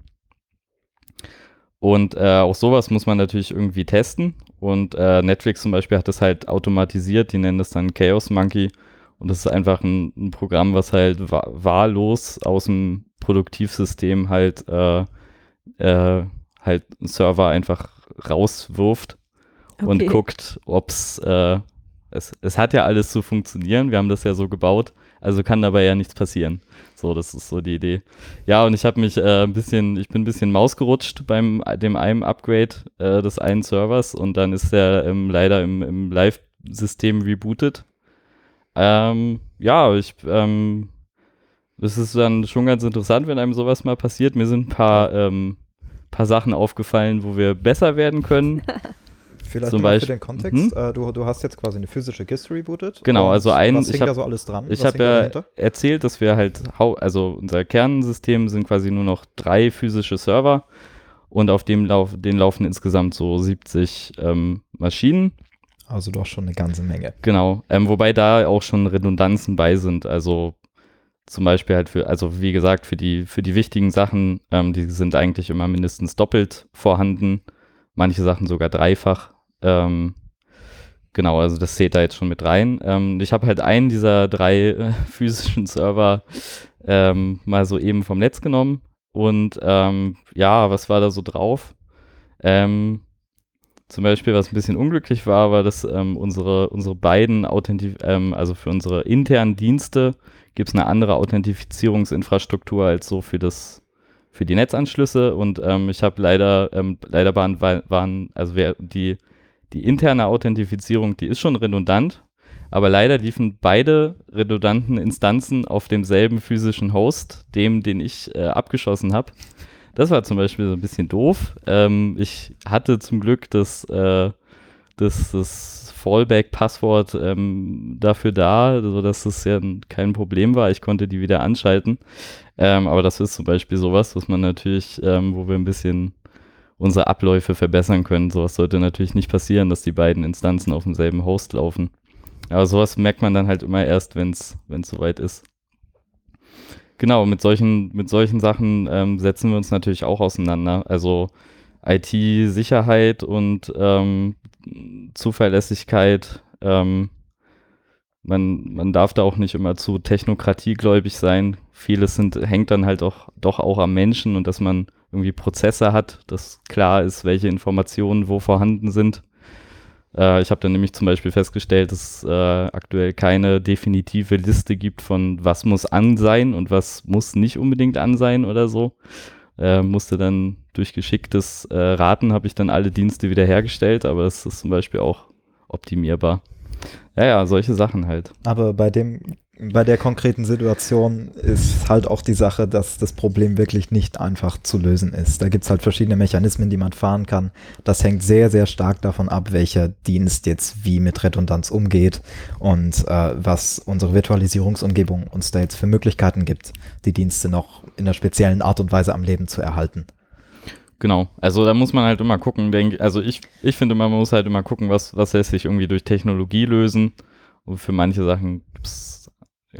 Und äh, auch sowas muss man natürlich irgendwie testen. Und äh, Netflix zum Beispiel hat das halt automatisiert, die nennen das dann Chaos Monkey. Und das ist einfach ein, ein Programm, was halt wa wahllos aus dem Produktivsystem halt, äh, äh, halt einen Server einfach rauswirft und Okay. guckt, ob's äh, es, es hat ja alles zu funktionieren. Wir haben das ja so gebaut, also kann dabei ja nichts passieren. So, das ist so die Idee. Ja, und ich habe mich äh, ein bisschen, ich bin ein bisschen mausgerutscht beim dem einen Upgrade äh, des einen Servers und dann ist der ähm, leider im, im Live-System rebootet. Ähm, ja, ich, ähm, das ist dann schon ganz interessant, wenn einem sowas mal passiert. Mir sind ein paar, ähm, paar Sachen aufgefallen, wo wir besser werden können. Vielleicht Zum mal für Beispiel- den Kontext. Äh, du, du hast jetzt quasi eine physische KISS rebootet. Genau, also ein- Was ich hing hab- da so alles dran? Ich habe ja dahinter? erzählt, dass wir halt, also unser Kernsystem sind quasi nur noch drei physische Server und auf dem lauf den laufen insgesamt so 70 ähm, Maschinen. Also doch schon eine ganze Menge. Genau, ähm, wobei da auch schon Redundanzen bei sind. Also zum Beispiel halt für, also wie gesagt, für die, für die wichtigen Sachen, ähm, die sind eigentlich immer mindestens doppelt vorhanden. Manche Sachen sogar dreifach. Ähm, genau, also das zählt da jetzt schon mit rein. Ähm, ich habe halt einen dieser drei äh, physischen Server ähm, mal so eben vom Netz genommen. Und ähm, ja, was war da so drauf? Ähm, zum Beispiel, was ein bisschen unglücklich war, war, dass ähm, unsere, unsere beiden Authentif ähm, also für unsere internen Dienste gibt es eine andere Authentifizierungsinfrastruktur als so für das für die Netzanschlüsse und ich habe leider leider waren, wa- waren also wer, die die interne Authentifizierung, die ist schon redundant, aber leider liefen beide redundanten Instanzen auf demselben physischen Host, dem, den ich äh, abgeschossen habe. Das war zum Beispiel so ein bisschen doof. Ähm, ich hatte zum Glück das, äh, das, das Fallback-Passwort ähm, dafür da, sodass das ja kein Problem war. Ich konnte die wieder anschalten. Ähm, aber das ist zum Beispiel sowas, was man natürlich, ähm, wo wir ein bisschen unsere Abläufe verbessern können. Sowas sollte natürlich nicht passieren, dass die beiden Instanzen auf demselben Host laufen. Aber sowas merkt man dann halt immer erst, wenn es soweit ist. Genau, mit solchen, mit solchen Sachen ähm, setzen wir uns natürlich auch auseinander. Also IT-Sicherheit und ähm, Zuverlässigkeit. Ähm, man, man darf da auch nicht immer zu technokratiegläubig sein. Vieles sind, hängt dann halt auch doch auch am Menschen und dass man irgendwie Prozesse hat, dass klar ist, welche Informationen wo vorhanden sind. Äh, ich habe dann nämlich zum Beispiel festgestellt, dass es äh, aktuell keine definitive Liste gibt von was muss an sein und was muss nicht unbedingt an sein oder so. Äh, musste dann durch geschicktes äh, Raten habe ich dann alle Dienste wiederhergestellt, aber das ist zum Beispiel auch optimierbar. Ja, ja, solche Sachen halt. Aber bei dem, bei der konkreten Situation ist halt auch die Sache, dass das Problem wirklich nicht einfach zu lösen ist. Da gibt es halt verschiedene Mechanismen, die man fahren kann. Das hängt sehr, sehr stark davon ab, welcher Dienst jetzt wie mit Redundanz umgeht und äh, was unsere Virtualisierungsumgebung uns da jetzt für Möglichkeiten gibt, die Dienste noch in einer speziellen Art und Weise am Leben zu erhalten. Genau, also da muss man halt immer gucken, denk, also ich, ich finde, man muss halt immer gucken, was, was lässt sich irgendwie durch Technologie lösen. Und für manche Sachen gibt es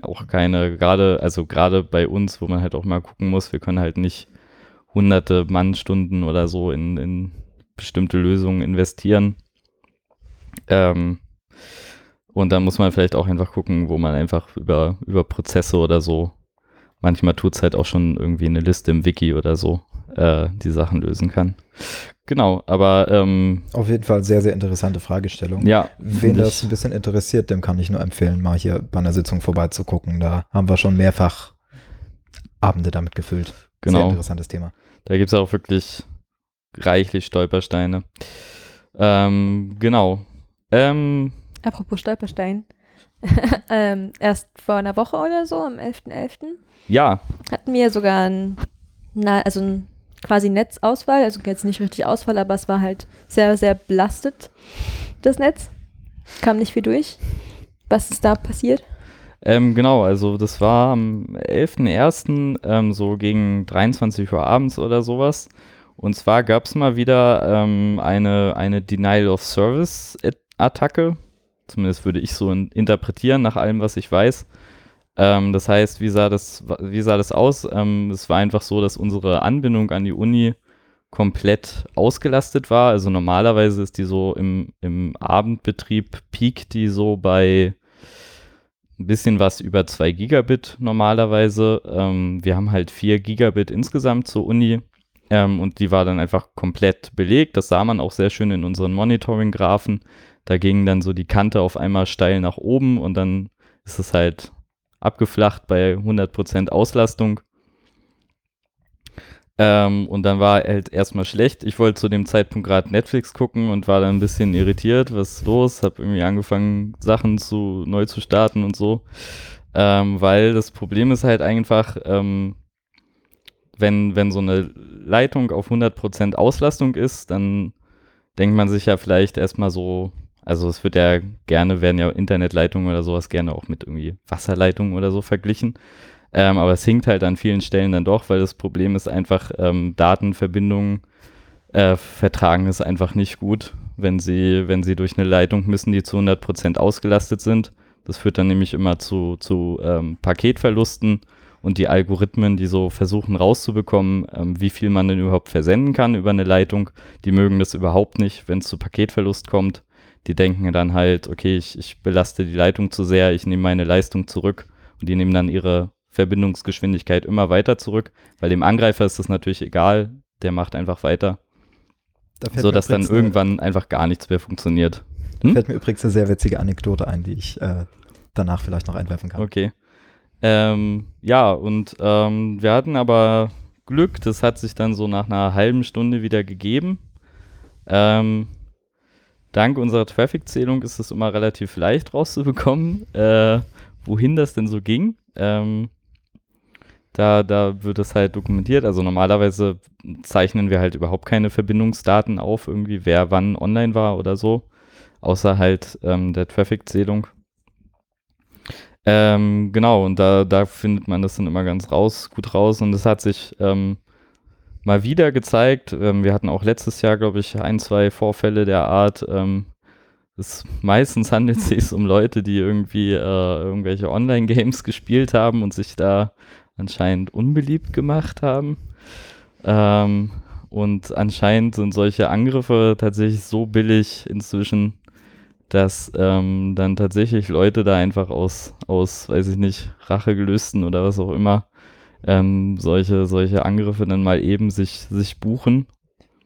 auch keine, gerade, also gerade bei uns, wo man halt auch mal gucken muss, wir können halt nicht hunderte Mannstunden oder so in, in bestimmte Lösungen investieren. Ähm, und dann muss man vielleicht auch einfach gucken, wo man einfach über, über Prozesse oder so, manchmal tut es halt auch schon irgendwie eine Liste im Wiki oder so, äh, die Sachen lösen kann. Genau, aber ähm, Auf jeden Fall sehr, sehr interessante Fragestellung. ja, Wen das ein bisschen interessiert, dem kann ich nur empfehlen, mal hier bei einer Sitzung vorbeizugucken. Da haben wir schon mehrfach Abende damit gefüllt. Sehr Genau. interessantes Thema. Da gibt es auch wirklich reichlich Stolpersteine. Ähm, genau. Ähm, Apropos Stolperstein. ähm, erst vor einer Woche oder so, am 11.11., ja, hatten wir sogar ein, na, also ein quasi Netzausfall, also jetzt nicht richtig Ausfall, aber es war halt sehr, sehr belastet, das Netz. Kam nicht viel durch. Was ist da passiert? Ähm, genau, also das war am 11.01. Ähm, so gegen 23 Uhr abends oder sowas. Und zwar gab es mal wieder ähm, eine, eine Denial of Service-Attacke. Zumindest würde ich so in, interpretieren, nach allem, was ich weiß. Ähm, das heißt, wie sah das, wie sah das aus? Ähm, es war einfach so, dass unsere Anbindung an die Uni komplett ausgelastet war. Also normalerweise ist die so im, im Abendbetrieb, piekt die so bei ein bisschen was über 2 Gigabit normalerweise. Ähm, wir haben halt 4 Gigabit insgesamt zur Uni ähm, und die war dann einfach komplett belegt. Das sah man auch sehr schön in unseren Monitoring-Graphen. Da ging dann so die Kante auf einmal steil nach oben und dann ist es halt abgeflacht bei 100% Auslastung. Ähm, und dann war halt erstmal schlecht. Ich wollte zu dem Zeitpunkt gerade Netflix gucken und war dann ein bisschen irritiert, was ist los? Hab irgendwie angefangen, Sachen zu neu zu starten und so. Ähm, weil das Problem ist halt einfach, ähm, wenn, wenn so eine Leitung auf 100% Auslastung ist, dann denkt man sich ja vielleicht erstmal so, also es wird ja gerne, werden ja Internetleitungen oder sowas gerne auch mit irgendwie Wasserleitungen oder so verglichen. Ähm, aber es hinkt halt an vielen Stellen dann doch, weil das Problem ist einfach, ähm, Datenverbindungen äh, vertragen es einfach nicht gut, wenn sie, wenn sie durch eine Leitung müssen, die zu 100% ausgelastet sind. Das führt dann nämlich immer zu, zu ähm, Paketverlusten und die Algorithmen, die so versuchen rauszubekommen, ähm, wie viel man denn überhaupt versenden kann über eine Leitung, die mögen das überhaupt nicht, wenn es zu Paketverlust kommt. Die denken dann halt, okay, ich, ich belaste die Leitung zu sehr, ich nehme meine Leistung zurück und die nehmen dann ihre Verbindungsgeschwindigkeit immer weiter zurück, weil dem Angreifer ist das natürlich egal, der macht einfach weiter, Da so dass dann irgendwann einfach gar nichts mehr funktioniert. Da Hm? fällt mir übrigens eine sehr witzige Anekdote ein, die ich äh, danach vielleicht noch einwerfen kann. Okay. Ähm, ja, und ähm, wir hatten aber Glück, das hat sich dann so nach einer halben Stunde wieder gegeben. Ähm, dank unserer Traffic-Zählung ist es immer relativ leicht rauszubekommen, äh, wohin das denn so ging. Ähm, da, da wird es halt dokumentiert. Also normalerweise zeichnen wir halt überhaupt keine Verbindungsdaten auf, irgendwie wer wann online war oder so, außer halt ähm, der Traffic-Zählung. Ähm, genau, und da, da findet man das dann immer ganz raus, gut raus. Und es hat sich ähm, mal wieder gezeigt. Ähm, wir hatten auch letztes Jahr, glaube ich, ein, zwei Vorfälle der Art. Ähm, es, meistens handelt es sich um Leute, die irgendwie äh, irgendwelche Online-Games gespielt haben und sich da anscheinend unbeliebt gemacht haben. Ähm, und anscheinend sind solche Angriffe tatsächlich so billig inzwischen, dass ähm, dann tatsächlich Leute da einfach aus, aus, weiß ich nicht, Rachegelüsten oder was auch immer, ähm, solche, solche Angriffe dann mal eben sich, sich buchen.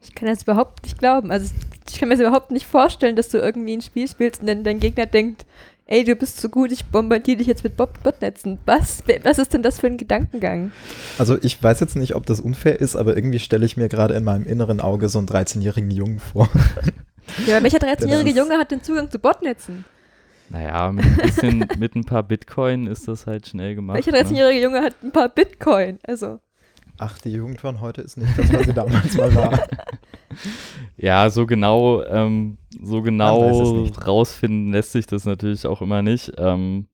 Ich kann das überhaupt nicht glauben. Also ich kann mir das überhaupt nicht vorstellen, dass du irgendwie ein Spiel spielst und dann dein Gegner denkt, ey, du bist zu gut, ich bombardiere dich jetzt mit Bot Botnetzen. Was? Was ist denn das für ein Gedankengang? Also ich weiß jetzt nicht, ob das unfair ist, aber irgendwie stelle ich mir gerade in meinem inneren Auge so einen 13-jährigen Jungen vor. Ja, welcher 13-jährige ist- Junge hat den Zugang zu Botnetzen? Naja, mit ein bisschen, mit ein paar Bitcoin ist das halt schnell gemacht. welcher ne? 13-jährige Junge hat ein paar Bitcoin? Also, Ach, die Jugend von heute ist nicht das, was sie damals mal war. Ja, so genau, ähm, so genau nicht. rausfinden lässt sich das natürlich auch immer nicht. Ähm,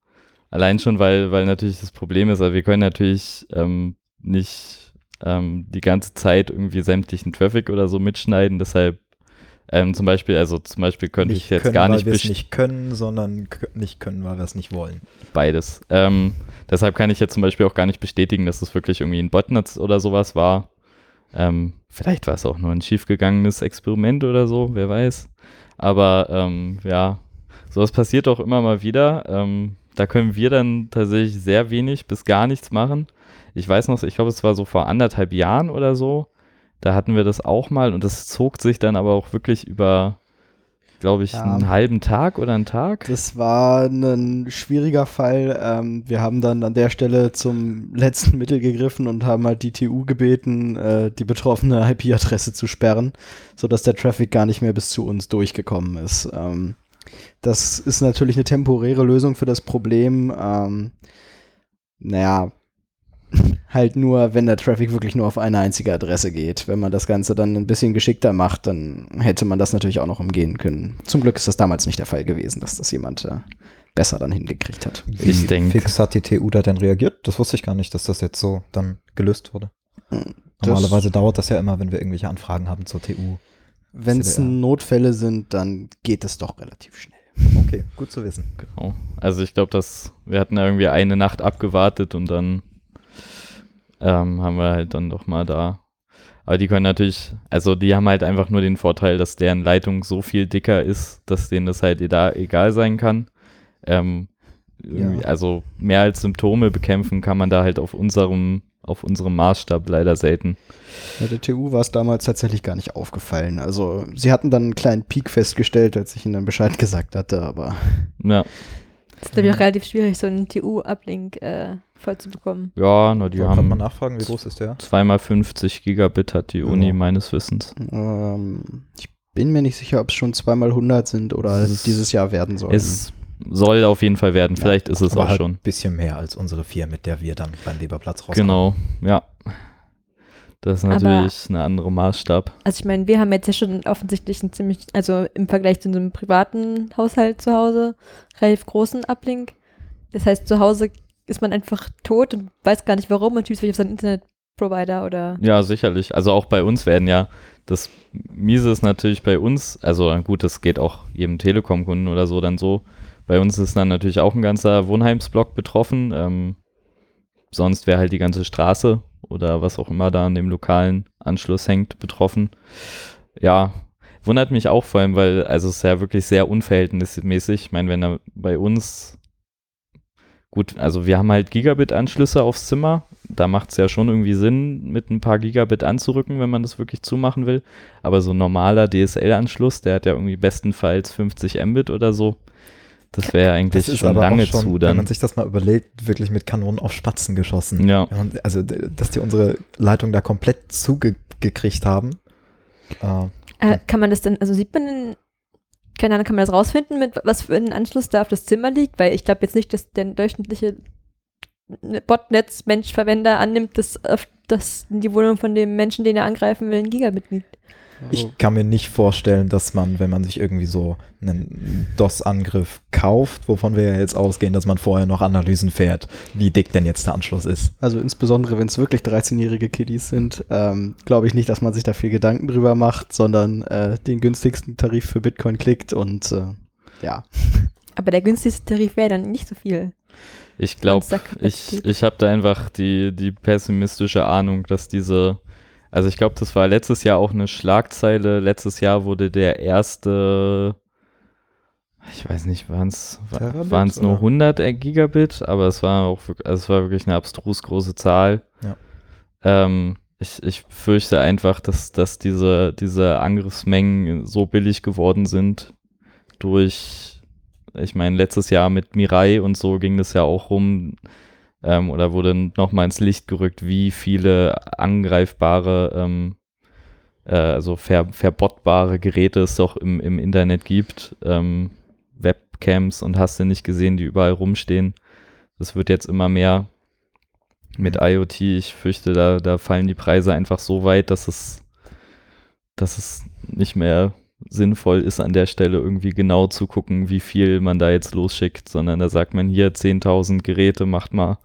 allein schon, weil, weil natürlich das Problem ist, also wir können natürlich ähm, nicht ähm, die ganze Zeit irgendwie sämtlichen Traffic oder so mitschneiden. Deshalb ähm, zum Beispiel, also zum Beispiel könnte ich jetzt können, gar weil nicht wir es nicht können, sondern nicht können, weil wir es nicht wollen. beides. Ähm, deshalb kann ich jetzt zum Beispiel auch gar nicht bestätigen, dass es wirklich irgendwie ein Botnet oder sowas war. Ähm, vielleicht war es auch nur ein schiefgegangenes Experiment oder so, wer weiß. Aber ähm, ja, sowas passiert auch immer mal wieder. Ähm, da können wir dann tatsächlich sehr wenig bis gar nichts machen. Ich weiß noch, ich glaube, es war so vor anderthalb Jahren oder so. Da hatten wir das auch mal und das zog sich dann aber auch wirklich über, glaube ich, Ja. einen halben Tag oder einen Tag. Das war ein schwieriger Fall. Ähm, wir haben dann an der Stelle zum letzten Mittel gegriffen und haben halt die TU gebeten, äh, die betroffene IP-Adresse zu sperren, sodass der Traffic gar nicht mehr bis zu uns durchgekommen ist. Ähm, das ist natürlich eine temporäre Lösung für das Problem. Ähm, naja, halt nur, wenn der Traffic wirklich nur auf eine einzige Adresse geht. Wenn man das Ganze dann ein bisschen geschickter macht, dann hätte man das natürlich auch noch umgehen können. Zum Glück ist das damals nicht der Fall gewesen, dass das jemand äh, besser dann hingekriegt hat. Ich Wie denk- fix hat die TU da denn reagiert? Das wusste ich gar nicht, dass das jetzt so dann gelöst wurde. Normalerweise dauert das ja immer, wenn wir irgendwelche Anfragen haben zur TU. Wenn es. Notfälle sind, dann geht es doch relativ schnell. Okay, gut zu wissen. Genau. Also ich glaube, dass wir hatten irgendwie eine Nacht abgewartet und dann ähm, haben wir halt dann doch mal da. Aber die können natürlich, also die haben halt einfach nur den Vorteil, dass deren Leitung so viel dicker ist, dass denen das halt da egal sein kann. Ähm, Ja. Also mehr als Symptome bekämpfen kann man da halt auf unserem, auf unserem Maßstab leider selten. Ja, der TU war es damals tatsächlich gar nicht aufgefallen. Also sie hatten dann einen kleinen Peak festgestellt, als ich ihnen dann Bescheid gesagt hatte, aber Ja, Das ist, glaube ich, auch relativ schwierig, so einen TU-Uplink äh, voll zu bekommen. ja na, die So, kann man haben nachfragen, wie groß ist der? zweimal 50 Gigabit hat die Uni Ja. meines Wissens. ähm, ich bin mir nicht sicher, ob es schon zweimal 100 sind oder Es dieses Jahr werden sollen. Es soll auf jeden Fall werden, vielleicht ist es Aber auch halt schon. ein bisschen mehr als unsere vier, mit der wir dann beim Leberplatz rauskommen. Genau, ja. Das ist Aber- natürlich ein anderer Maßstab. Also ich meine, wir haben jetzt ja schon offensichtlich einen ziemlich, also im Vergleich zu einem privaten Haushalt zu Hause, relativ großen Uplink. Das heißt, zu Hause ist man einfach tot und weiß gar nicht warum und schießt sich auf seinen Internetprovider oder Ja, sicherlich. Also auch bei uns werden ja, das Miese ist natürlich bei uns, also gut, das geht auch jedem Telekom-Kunden oder so dann so. Bei uns ist dann natürlich auch ein ganzer Wohnheimsblock betroffen. Ähm, sonst wäre halt die ganze Straße oder was auch immer da an dem lokalen Anschluss hängt betroffen. Ja, wundert mich auch vor allem, weil also es ist ja wirklich sehr unverhältnismäßig. Ich meine, wenn da bei uns gut, also wir haben halt Gigabit-Anschlüsse aufs Zimmer. Da macht es ja schon irgendwie Sinn, mit ein paar Gigabit anzurücken, wenn man das wirklich zumachen will. Aber so ein normaler DSL-Anschluss, der hat ja irgendwie bestenfalls 50 Mbit oder so. Das wäre ja eigentlich Das ist schon aber lange auch schon, zu wenn dann. man sich das mal überlegt, wirklich mit Kanonen auf Spatzen geschossen. Ja, also, dass die unsere Leitung da komplett zugekriegt haben. Äh, äh, kann man das denn, also sieht man denn, keine Ahnung, kann man das rausfinden, mit was für einen Anschluss da auf das Zimmer liegt? Weil ich glaube jetzt nicht, dass der durchschnittliche Botnetz-Mensch-Verwender annimmt, dass, dass die Wohnung von dem Menschen, den er angreifen will, ein Gigabit liegt. Ich kann mir nicht vorstellen, dass man, wenn man sich irgendwie so einen DOS-Angriff kauft, wovon wir ja jetzt ausgehen, dass man vorher noch Analysen fährt, wie dick denn jetzt der Anschluss ist. Also insbesondere, wenn es wirklich 13-jährige Kiddies sind, ähm, glaube ich nicht, dass man sich da viel Gedanken drüber macht, sondern äh, den günstigsten Tarif für Bitcoin klickt und äh, ja. Aber der günstigste Tarif wäre dann nicht so viel. ich glaube, ich, ich habe da einfach die, die pessimistische Ahnung, dass diese, also ich glaube, das war letztes Jahr auch eine Schlagzeile. Letztes Jahr wurde der erste, ich weiß nicht, waren es waren es nur oder? 100 Gigabit, aber es war auch, also es war wirklich eine abstrus große Zahl. Ja. Ähm, ich, ich fürchte einfach, dass, dass diese, diese Angriffsmengen so billig geworden sind durch, ich meine, letztes Jahr mit Mirai und so ging das ja auch rum, ähm, oder wurde nochmal ins Licht gerückt, wie viele angreifbare, ähm, äh, also ver, verbottbare Geräte es doch im, im Internet gibt. Ähm, Webcams und hast du nicht gesehen, die überall rumstehen. Das wird jetzt immer mehr mit IoT. Ich fürchte, da, da fallen die Preise einfach so weit, dass es, dass es nicht mehr sinnvoll ist, an der Stelle irgendwie genau zu gucken, wie viel man da jetzt losschickt, sondern da sagt man hier 10.000 Geräte, macht mal.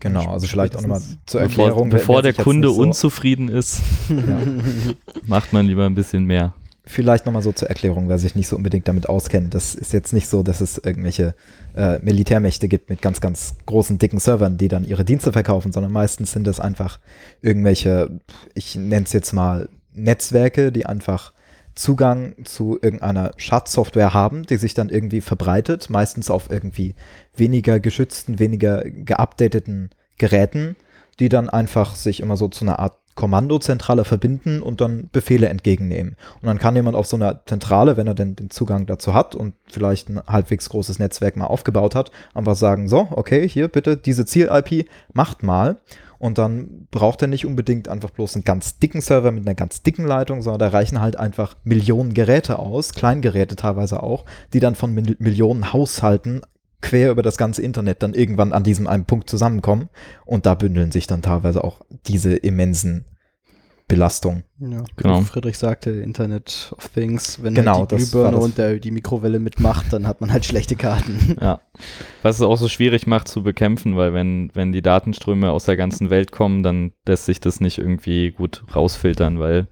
Genau, also vielleicht auch nochmal zur Bevor, Erklärung. bevor wer der Kunde so- unzufrieden ist, macht man lieber ein bisschen mehr. Vielleicht nochmal so zur Erklärung, wer sich nicht so unbedingt damit auskennt. Das ist jetzt nicht so, dass es irgendwelche äh, Militärmächte gibt mit ganz, ganz großen, dicken Servern, die dann ihre Dienste verkaufen, sondern meistens sind das einfach irgendwelche, ich nenne es jetzt mal Netzwerke, die einfach Zugang zu irgendeiner Schadsoftware haben, die sich dann irgendwie verbreitet, meistens auf irgendwie weniger geschützten, weniger geupdateten Geräten, die dann einfach sich immer so zu einer Art Kommandozentrale verbinden und dann Befehle entgegennehmen. Und dann kann jemand auf so einer Zentrale, wenn er denn den Zugang dazu hat und vielleicht ein halbwegs großes Netzwerk mal aufgebaut hat, einfach sagen, so, okay, hier bitte diese Ziel-IP, macht mal. Und dann braucht er nicht unbedingt einfach bloß einen ganz dicken Server mit einer ganz dicken Leitung, sondern da reichen halt einfach Millionen Geräte aus, Kleingeräte teilweise auch, die dann von Mil Millionen Haushalten quer über das ganze Internet dann irgendwann an diesem einen Punkt zusammenkommen. Und da bündeln sich dann teilweise auch diese immensen Belastungen. Ja, Genau. wie Friedrich sagte, Internet of Things, wenn Genau, halt die Glühbirne und der, die Mikrowelle mitmacht, dann hat man halt schlechte Karten. Ja. Was es auch so schwierig macht zu bekämpfen, weil wenn, wenn die Datenströme aus der ganzen Welt kommen, dann lässt sich das nicht irgendwie gut rausfiltern, weil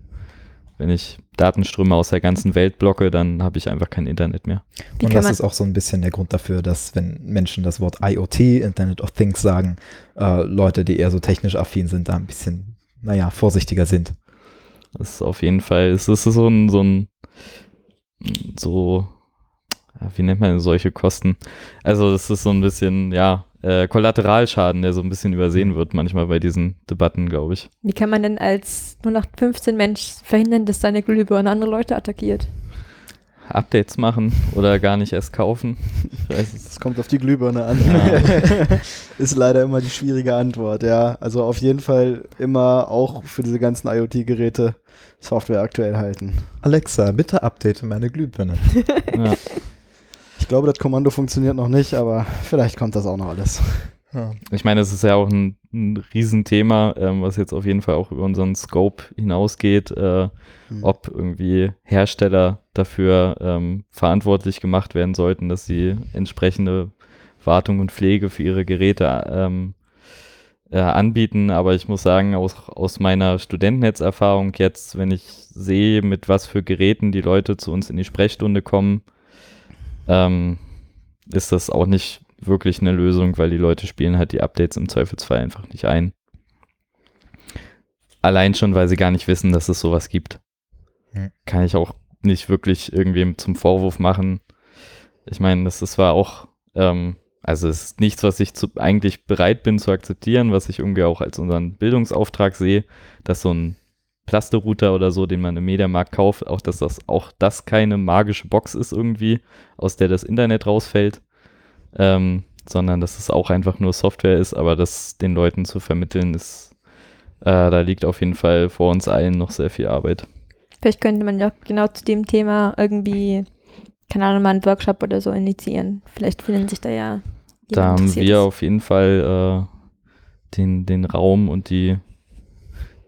wenn ich Datenströme aus der ganzen Welt blocke, dann habe ich einfach kein Internet mehr. Wie und das ist auch so ein bisschen der Grund dafür, dass wenn Menschen das Wort IoT, Internet of Things sagen, äh, Leute, die eher so technisch affin sind, da ein bisschen naja, vorsichtiger sind. Das ist auf jeden Fall, es ist so ein, so ein, so, wie nennt man solche Kosten? Also das ist so ein bisschen, ja, äh, Kollateralschaden, der so ein bisschen übersehen wird manchmal bei diesen Debatten, glaube ich. Wie kann man denn als nur noch 15 Mensch verhindern, dass seine Glühbirne andere Leute attackiert? Updates machen oder gar nicht erst kaufen. Ich weiß es. Das kommt auf die Glühbirne an. Ja. Ist leider immer die schwierige Antwort, ja. Also auf jeden Fall immer auch für diese ganzen IoT-Geräte Software aktuell halten. Alexa, bitte update meine Glühbirne. Ja. Ich glaube, das Kommando funktioniert noch nicht, aber vielleicht kommt das auch noch alles. Ja. Ich meine, es ist ja auch ein, ein Riesenthema, ähm, was jetzt auf jeden Fall auch über unseren Scope hinausgeht, äh, Hm. ob irgendwie Hersteller dafür ähm, verantwortlich gemacht werden sollten, dass sie entsprechende Wartung und Pflege für ihre Geräte ähm, äh, anbieten. Aber ich muss sagen, aus, aus meiner Studentennetzerfahrung jetzt, wenn ich sehe, mit was für Geräten die Leute zu uns in die Sprechstunde kommen, ähm, ist das auch nicht wirklich eine Lösung, weil die Leute spielen halt die Updates im Zweifelsfall einfach nicht ein. Allein schon, weil sie gar nicht wissen, dass es sowas gibt. Kann ich auch nicht wirklich irgendwem zum Vorwurf machen. Ich meine, das ist zwar auch, ähm, also es ist nichts, was ich zu, eigentlich bereit bin zu akzeptieren, was ich irgendwie auch als unseren Bildungsauftrag sehe, dass so ein Plasterouter oder so, den man im Mediamarkt kauft, auch dass das auch das keine magische Box ist irgendwie, aus der das Internet rausfällt, ähm, sondern dass es auch einfach nur Software ist, aber das den Leuten zu vermitteln ist, äh, da liegt auf jeden Fall vor uns allen noch sehr viel Arbeit. Vielleicht könnte man ja genau zu dem Thema irgendwie, keine Ahnung, mal einen Workshop oder so initiieren. Vielleicht finden sich da ja. Da haben wir ist. auf jeden Fall äh, den, den Raum und die,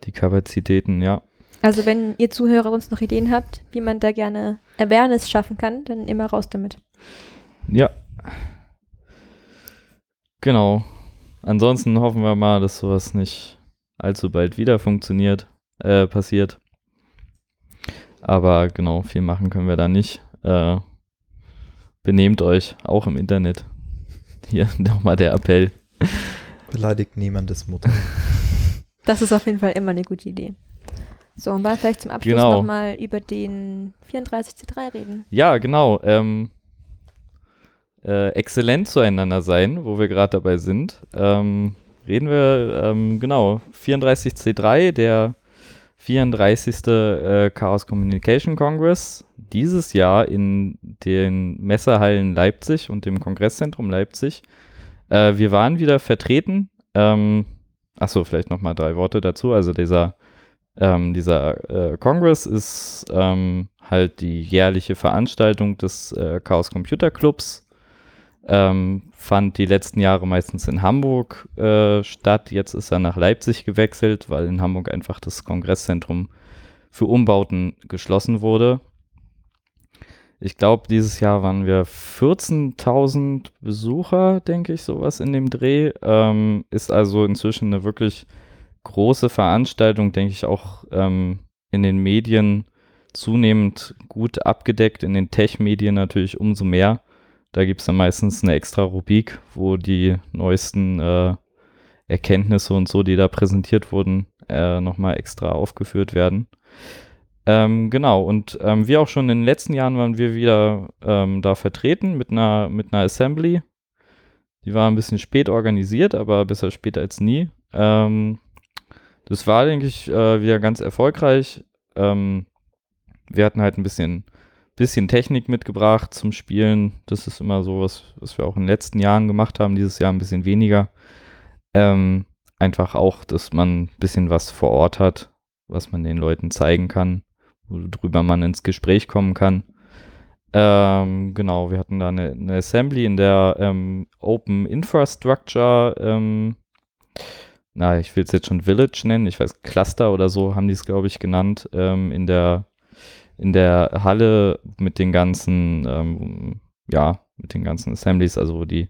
die Kapazitäten, ja. Also wenn ihr Zuhörer sonst noch Ideen habt, wie man da gerne Awareness schaffen kann, dann immer raus damit. Ja. Genau. Ansonsten hoffen wir mal, dass sowas nicht allzu bald wieder funktioniert, äh, passiert. Aber genau, viel machen können wir da nicht. Äh, benehmt euch, auch im Internet. Hier nochmal der Appell. Beleidigt niemandes Mutter. Das ist auf jeden Fall immer eine gute Idee. So, und mal vielleicht zum Abschluss Genau. nochmal über den 34C3 reden. Ja, genau. Ähm, äh, exzellent zueinander sein, wo wir gerade dabei sind. Ähm, reden wir, ähm, genau, 34C3, der 34. Äh, Chaos Communication Congress, dieses Jahr in den Messehallen Leipzig und dem Kongresszentrum Leipzig. Äh, wir waren wieder vertreten. Ähm, achso, vielleicht nochmal drei Worte dazu. Also dieser ähm, dieser äh, Congress ist ähm, halt die jährliche Veranstaltung des äh, Chaos Computer Clubs. Fand die letzten Jahre meistens in Hamburg äh, statt. Jetzt ist er nach Leipzig gewechselt, weil in Hamburg einfach das Kongresszentrum für Umbauten geschlossen wurde. Ich glaube, dieses Jahr waren wir 14.000 Besucher, denke ich, sowas in dem Dreh. Ähm, ist also inzwischen eine wirklich große Veranstaltung, denke ich, auch ähm, in den Medien zunehmend gut abgedeckt, in den Tech-Medien natürlich umso mehr. Da gibt es dann meistens eine extra Rubrik, wo die neuesten äh, Erkenntnisse und so, die da präsentiert wurden, äh, nochmal extra aufgeführt werden. Ähm, genau, und ähm, wie auch schon in den letzten Jahren waren wir wieder ähm, da vertreten mit einer, mit einer Assembly. Die war ein bisschen spät organisiert, aber besser spät als nie. Ähm, das war, denke ich, äh, wieder ganz erfolgreich. Ähm, wir hatten halt ein bisschen, bisschen Technik mitgebracht zum Spielen. Das ist immer so, was, was wir auch in den letzten Jahren gemacht haben. Dieses Jahr ein bisschen weniger. Ähm, einfach auch, dass man ein bisschen was vor Ort hat, was man den Leuten zeigen kann, worüber man ins Gespräch kommen kann. Ähm, genau, wir hatten da eine, eine Assembly in der ähm, Open Infrastructure ähm, na, ich will es jetzt schon Village nennen, ich weiß, Cluster oder so haben die es, glaube ich, genannt, ähm, in der in der Halle mit den ganzen, ähm, ja, mit den ganzen Assemblies, also wo die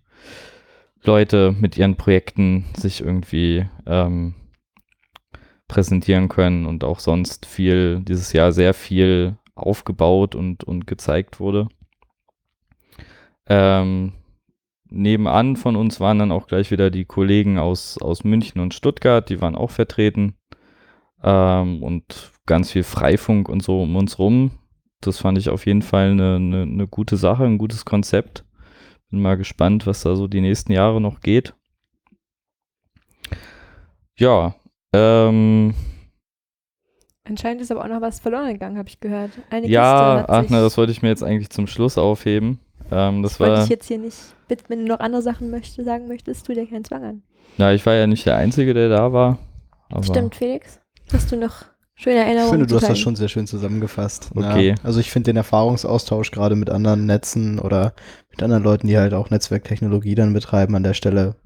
Leute mit ihren Projekten sich irgendwie ähm, präsentieren können und auch sonst viel, dieses Jahr sehr viel aufgebaut und, und gezeigt wurde. Ähm, nebenan von uns waren dann auch gleich wieder die Kollegen aus, aus München und Stuttgart, die waren auch vertreten. Ähm, und ganz viel Freifunk und so um uns rum. Das fand ich auf jeden Fall eine, eine, eine gute Sache, ein gutes Konzept. Bin mal gespannt, was da so die nächsten Jahre noch geht. Ja, ähm, Anscheinend ist aber auch noch was verloren gegangen, habe ich gehört. Eine ja, ach ne, das wollte ich mir jetzt eigentlich zum Schluss aufheben. Ähm, das wollte war, ich jetzt hier nicht, wenn du noch andere Sachen möchte, sagen möchtest, tu dir keinen Zwang an. na, ich war ja nicht der Einzige, der da war. Stimmt, Felix? Hast du noch schöne Ich Erinnerungen? finde, du hast das schon sehr schön zusammengefasst. Okay. Ja, also ich finde den Erfahrungsaustausch gerade mit anderen Netzen oder mit anderen Leuten, die halt auch Netzwerktechnologie dann betreiben an der Stelle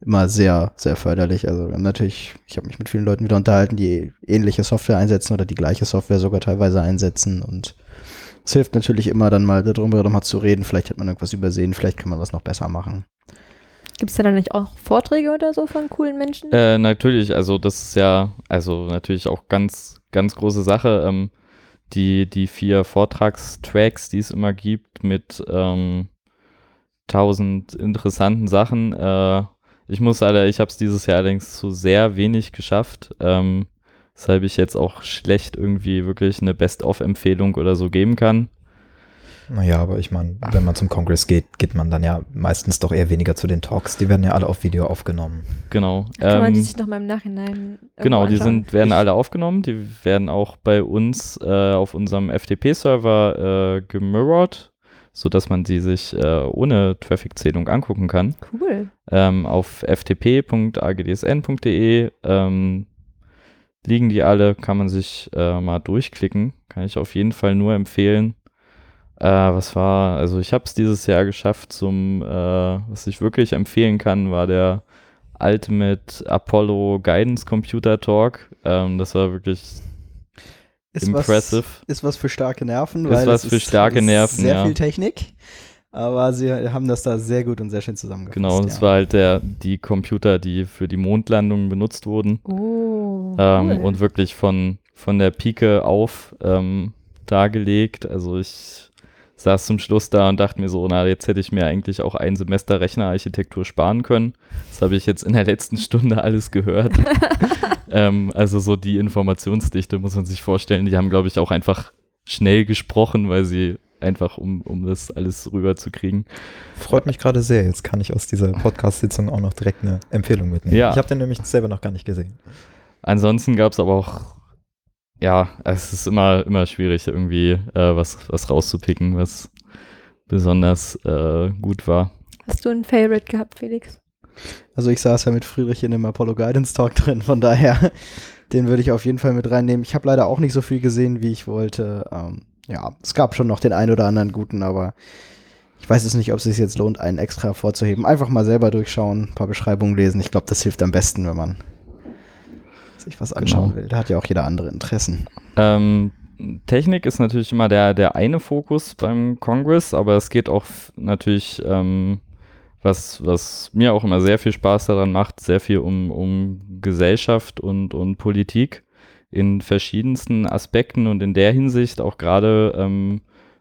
immer sehr, sehr förderlich. Also natürlich, ich habe mich mit vielen Leuten wieder unterhalten, die ähnliche Software einsetzen oder die gleiche Software sogar teilweise einsetzen und es hilft natürlich immer dann mal darüber nochmal zu reden. Vielleicht hat man irgendwas übersehen, vielleicht kann man was noch besser machen. Gibt es da dann nicht auch Vorträge oder so von coolen Menschen? Äh, natürlich, also das ist ja, also natürlich auch ganz, ganz große Sache. Ähm, die, die vier Vortragstracks, die es immer gibt, mit ähm, tausend interessanten Sachen. Äh, ich muss leider, ich habe es dieses Jahr allerdings zu sehr wenig geschafft, ähm, weshalb ich jetzt auch schlecht irgendwie wirklich eine Best-of-Empfehlung oder so geben kann. Naja, aber ich meine, wenn man zum Kongress geht, geht man dann ja meistens doch eher weniger zu den Talks. Die werden ja alle auf Video aufgenommen. Genau. Kann man die ähm, sich noch mal im Nachhinein Genau, die sind, werden alle aufgenommen. Die werden auch bei uns äh, auf unserem FTP-Server äh, gemirrored, sodass man sie sich äh, ohne Traffic-Zählung angucken kann. Cool. Ähm, auf ftp.agdsn.de ähm, liegen die alle, kann man sich äh, mal durchklicken. Kann ich auf jeden Fall nur empfehlen. Äh, was war, also ich habe es dieses Jahr geschafft zum, äh, was ich wirklich empfehlen kann, war der Ultimate Apollo Guidance Computer Talk. Ähm, das war wirklich Ist impressive. Was, ist was für starke Nerven, Ist weil was es für starke ist Nerven, Sehr ja. viel Technik, aber sie haben das da sehr gut und sehr schön zusammengefasst. Genau, das ja. war halt der, die Computer, die für die Mondlandung benutzt wurden. Oh, Ähm, cool. Und wirklich von, von der Pike auf ähm, dargelegt. Also ich saß zum Schluss da und dachte mir so, na, jetzt hätte ich mir eigentlich auch ein Semester Rechnerarchitektur sparen können. Das habe ich jetzt in der letzten Stunde alles gehört. ähm, also so die Informationsdichte muss man sich vorstellen. Die haben, glaube ich, auch einfach schnell gesprochen, weil sie einfach, um, um das alles rüberzukriegen. Freut mich gerade sehr. Jetzt kann ich aus dieser Podcast-Sitzung auch noch direkt eine Empfehlung mitnehmen. Ja. Ich habe den nämlich selber noch gar nicht gesehen. Ansonsten gab es aber auch, ja, es ist immer, immer schwierig, irgendwie äh, was, was rauszupicken, was besonders äh, gut war. Hast du ein Favorite gehabt, Felix? Also ich saß ja mit Friedrich in dem Apollo Guidance Talk drin, von daher, den würde ich auf jeden Fall mit reinnehmen. Ich habe leider auch nicht so viel gesehen, wie ich wollte. Ähm, ja, es gab schon noch den einen oder anderen guten, aber ich weiß es nicht, ob es sich jetzt lohnt, einen extra vorzuheben. Einfach mal selber durchschauen, ein paar Beschreibungen lesen. Ich glaube, das hilft am besten, wenn man sich was anschauen Genau. will. Da hat ja auch jeder andere Interessen. Ähm, Technik ist natürlich immer der, der eine Fokus beim Congress, aber es geht auch natürlich, ähm, was, was mir auch immer sehr viel Spaß daran macht, sehr viel um, um Gesellschaft und, und Politik in verschiedensten Aspekten und in der Hinsicht auch gerade, ähm,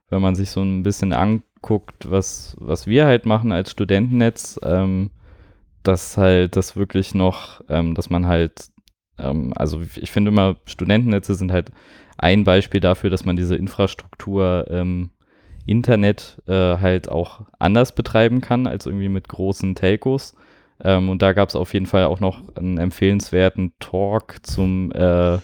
wenn man sich so ein bisschen anguckt, was, was wir halt machen als Studentennetz, ähm, dass halt das wirklich noch, ähm, dass man halt, ähm, also ich finde immer, Studentennetze sind halt ein Beispiel dafür, dass man diese Infrastruktur ähm, Internet äh, halt auch anders betreiben kann als irgendwie mit großen Telcos. Ähm, und da gab es auf jeden Fall auch noch einen empfehlenswerten Talk zum, äh,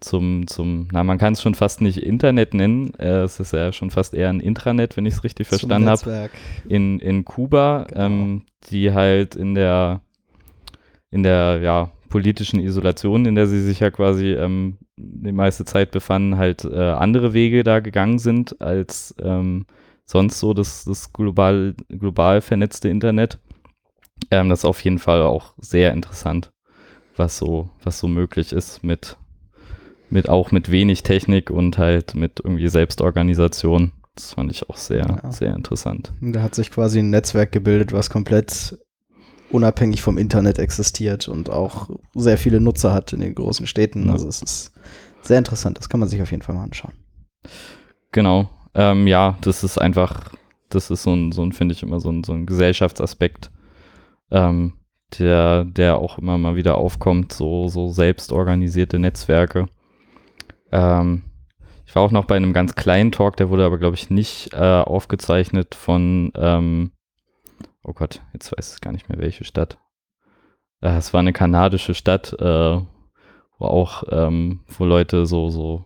zum, zum, na, man kann es schon fast nicht Internet nennen. Äh, es ist ja schon fast eher ein Intranet, wenn ich es richtig verstanden habe in, in Kuba, Genau. ähm, die halt in der, in der ja, politischen Isolation, in der sie sich ja quasi ähm, die meiste Zeit befanden, halt äh, andere Wege da gegangen sind als ähm, sonst so das, das global, global vernetzte Internet. Ähm, das ist auf jeden Fall auch sehr interessant, was so, was so möglich ist mit, mit auch mit wenig Technik und halt mit irgendwie Selbstorganisation. Das fand ich auch sehr, Ja. sehr interessant. Da hat sich quasi ein Netzwerk gebildet, was komplett unabhängig vom Internet existiert und auch sehr viele Nutzer hat in den großen Städten. Also es ist sehr interessant. Das kann man sich auf jeden Fall mal anschauen. Genau. Ähm, ja, das ist einfach, das ist so ein, so ein finde ich immer so ein, so ein Gesellschaftsaspekt, ähm, der, der auch immer mal wieder aufkommt, so, so selbst organisierte Netzwerke. Ähm, ich war auch noch bei einem ganz kleinen Talk, der wurde aber, glaube ich, nicht äh, aufgezeichnet von, ähm, oh Gott, jetzt weiß ich gar nicht mehr, welche Stadt. Äh, es war eine kanadische Stadt, äh, wo auch, ähm, wo Leute so, so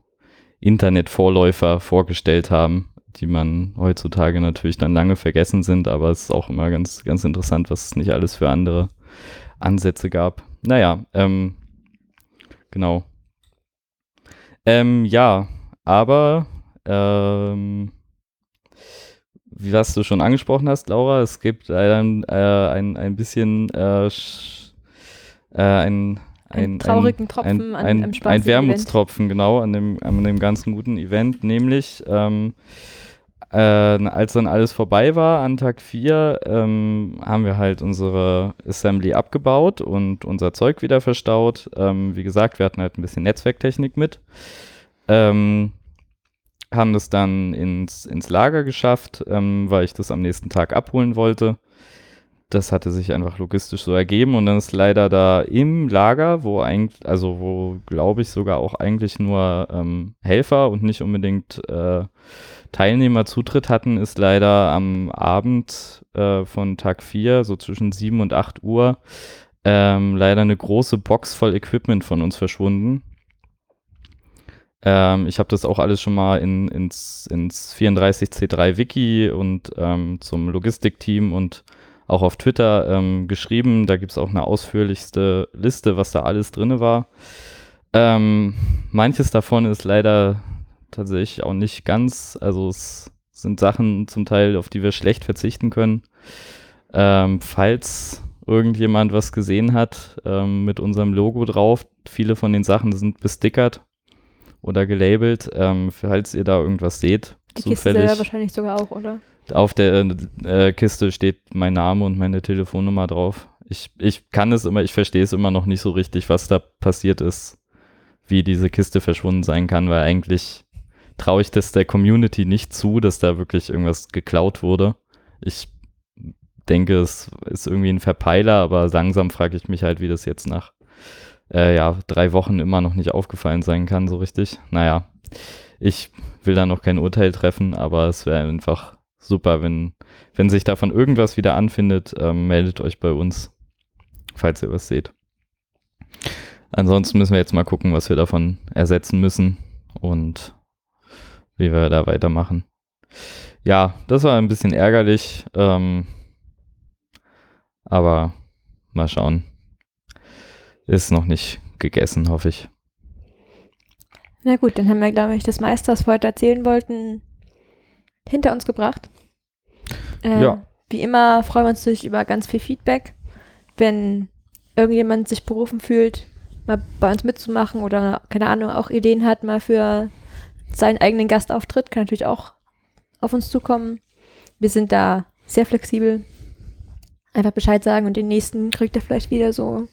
Internetvorläufer vorgestellt haben, die man heutzutage natürlich dann lange vergessen sind, aber es ist auch immer ganz, ganz interessant, was es nicht alles für andere Ansätze gab. Naja, ähm, genau. Ähm, ja, aber ähm, wie was du schon angesprochen hast, Laura, es gibt ein, äh, ein, ein bisschen äh, äh, ein, ein, traurigen Tropfen ein, ein, an, ein Wermutstropfen, genau, an dem, an dem ganzen guten Event, nämlich ähm, äh, als dann alles vorbei war an Tag 4, ähm, haben wir halt unsere Assembly abgebaut und unser Zeug wieder verstaut. Ähm, wie gesagt, wir hatten halt ein bisschen Netzwerktechnik mit. Ähm, haben das dann ins, ins Lager geschafft, ähm, weil ich das am nächsten Tag abholen wollte. Das hatte sich einfach logistisch so ergeben und dann ist leider da im Lager, wo eigentlich, also wo glaube ich sogar auch eigentlich nur ähm, Helfer und nicht unbedingt äh, Teilnehmer Zutritt hatten, ist leider am Abend äh, von Tag 4, so zwischen 7 und 8 Uhr, ähm, leider eine große Box voll Equipment von uns verschwunden. Ähm, ich habe das auch alles schon mal in, ins, ins 34C3 Wiki und ähm, zum Logistikteam und auch auf Twitter ähm, geschrieben. Da gibt es auch eine ausführlichste Liste, was da alles drin war. Ähm, manches davon ist leider tatsächlich auch nicht ganz. Also es sind Sachen zum Teil, auf die wir schlecht verzichten können. Ähm, falls irgendjemand was gesehen hat ähm, mit unserem Logo drauf, viele von den Sachen sind bestickert oder gelabelt. Ähm, falls ihr da irgendwas seht, Die zufällig. Kiste wahrscheinlich sogar auch, oder? Auf der äh, Kiste steht mein Name und meine Telefonnummer drauf. Ich, ich kann es immer, ich verstehe es immer noch nicht so richtig, was da passiert ist, wie diese Kiste verschwunden sein kann, weil eigentlich traue ich das der Community nicht zu, dass da wirklich irgendwas geklaut wurde. Ich denke, es ist irgendwie ein Verpeiler, aber langsam frage ich mich halt, wie das jetzt nach äh, ja, drei Wochen immer noch nicht aufgefallen sein kann, so richtig. Naja, ich will da noch kein Urteil treffen, aber es wäre einfach super, wenn, wenn sich davon irgendwas wieder anfindet, ähm, meldet euch bei uns, falls ihr was seht. Ansonsten müssen wir jetzt mal gucken, was wir davon ersetzen müssen und wie wir da weitermachen. Ja, das war ein bisschen ärgerlich, ähm, aber mal schauen. Ist noch nicht gegessen, hoffe ich. Na gut, dann haben wir, glaube ich, das meiste, was wir heute erzählen wollten, hinter uns gebracht. Äh, Ja. Wie immer freuen wir uns natürlich über ganz viel Feedback. Wenn irgendjemand sich berufen fühlt, mal bei uns mitzumachen oder, keine Ahnung, auch Ideen hat, mal für seinen eigenen Gastauftritt, kann natürlich auch auf uns zukommen. Wir sind da sehr flexibel. Einfach Bescheid sagen und den nächsten kriegt er vielleicht wieder so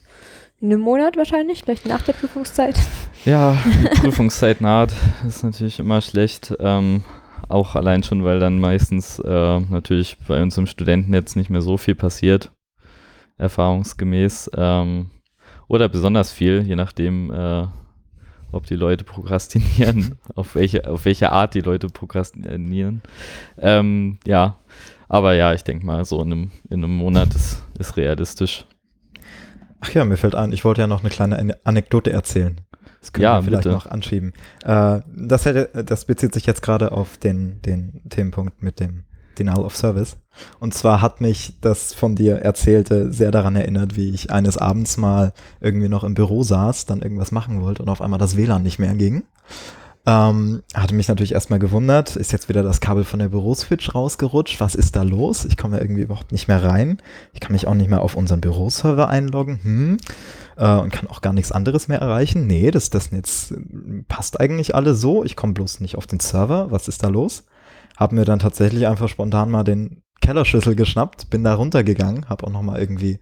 in einem Monat wahrscheinlich, vielleicht nach der Prüfungszeit. Ja, die Prüfungszeit naht, ist natürlich immer schlecht. Ähm, auch allein schon, weil dann meistens äh, natürlich bei uns im Studentennetz nicht mehr so viel passiert, erfahrungsgemäß. Ähm, oder besonders viel, je nachdem, äh, ob die Leute prokrastinieren, auf welche, auf welche Art die Leute prokrastinieren. Ähm, ja, aber ja, ich denke mal, so in einem, in einem Monat ist, ist realistisch. Ach ja, mir fällt ein, ich wollte ja noch eine kleine Ane- Anekdote erzählen. Das können Ja, wir vielleicht bitte. noch anschieben. Äh, das, hätte, das bezieht sich jetzt gerade auf den, den Themenpunkt mit dem Denial of Service. Und zwar hat mich das von dir Erzählte sehr daran erinnert, wie ich eines Abends mal irgendwie noch im Büro saß, dann irgendwas machen wollte und auf einmal das WLAN nicht mehr ging. Ähm, hatte mich natürlich erstmal gewundert, ist jetzt wieder das Kabel von der Büroswitch rausgerutscht? Was ist da los? Ich komme irgendwie überhaupt nicht mehr rein. Ich kann mich auch nicht mehr auf unseren Büroserver einloggen. Hm. Äh, und kann auch gar nichts anderes mehr erreichen. Nee, das, das Netz äh, passt eigentlich alles so. Ich komme bloß nicht auf den Server. Was ist da los? Hab mir dann tatsächlich einfach spontan mal den Kellerschlüssel geschnappt, bin da runtergegangen, habe auch noch mal irgendwie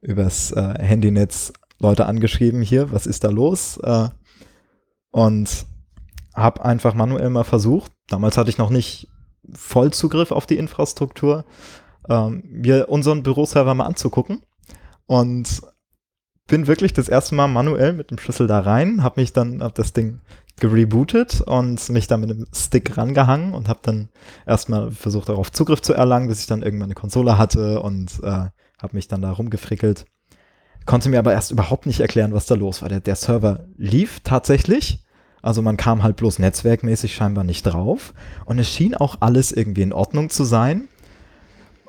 übers äh, Handynetz Leute angeschrieben, hier, was ist da los? Äh, und habe einfach manuell mal versucht, damals hatte ich noch nicht Vollzugriff auf die Infrastruktur, ähm, mir unseren Büroserver mal anzugucken. und bin wirklich das erste Mal manuell mit dem Schlüssel da rein, habe mich dann, hab das Ding gerebootet und mich dann mit dem Stick rangehangen und habe dann erstmal versucht, darauf Zugriff zu erlangen, bis ich dann irgendwann eine Konsole hatte und äh, habe mich dann da rumgefrickelt. Konnte mir aber erst überhaupt nicht erklären, was da los war. Der, der Server lief tatsächlich. Also man kam halt bloß netzwerkmäßig scheinbar nicht drauf. Und es schien auch alles irgendwie in Ordnung zu sein.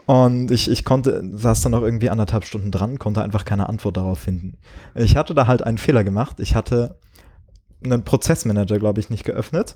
Und ich, ich konnte, saß dann noch irgendwie anderthalb Stunden dran, konnte einfach keine Antwort darauf finden. Ich hatte da halt einen Fehler gemacht. Ich hatte einen Prozessmanager, glaube ich, nicht geöffnet.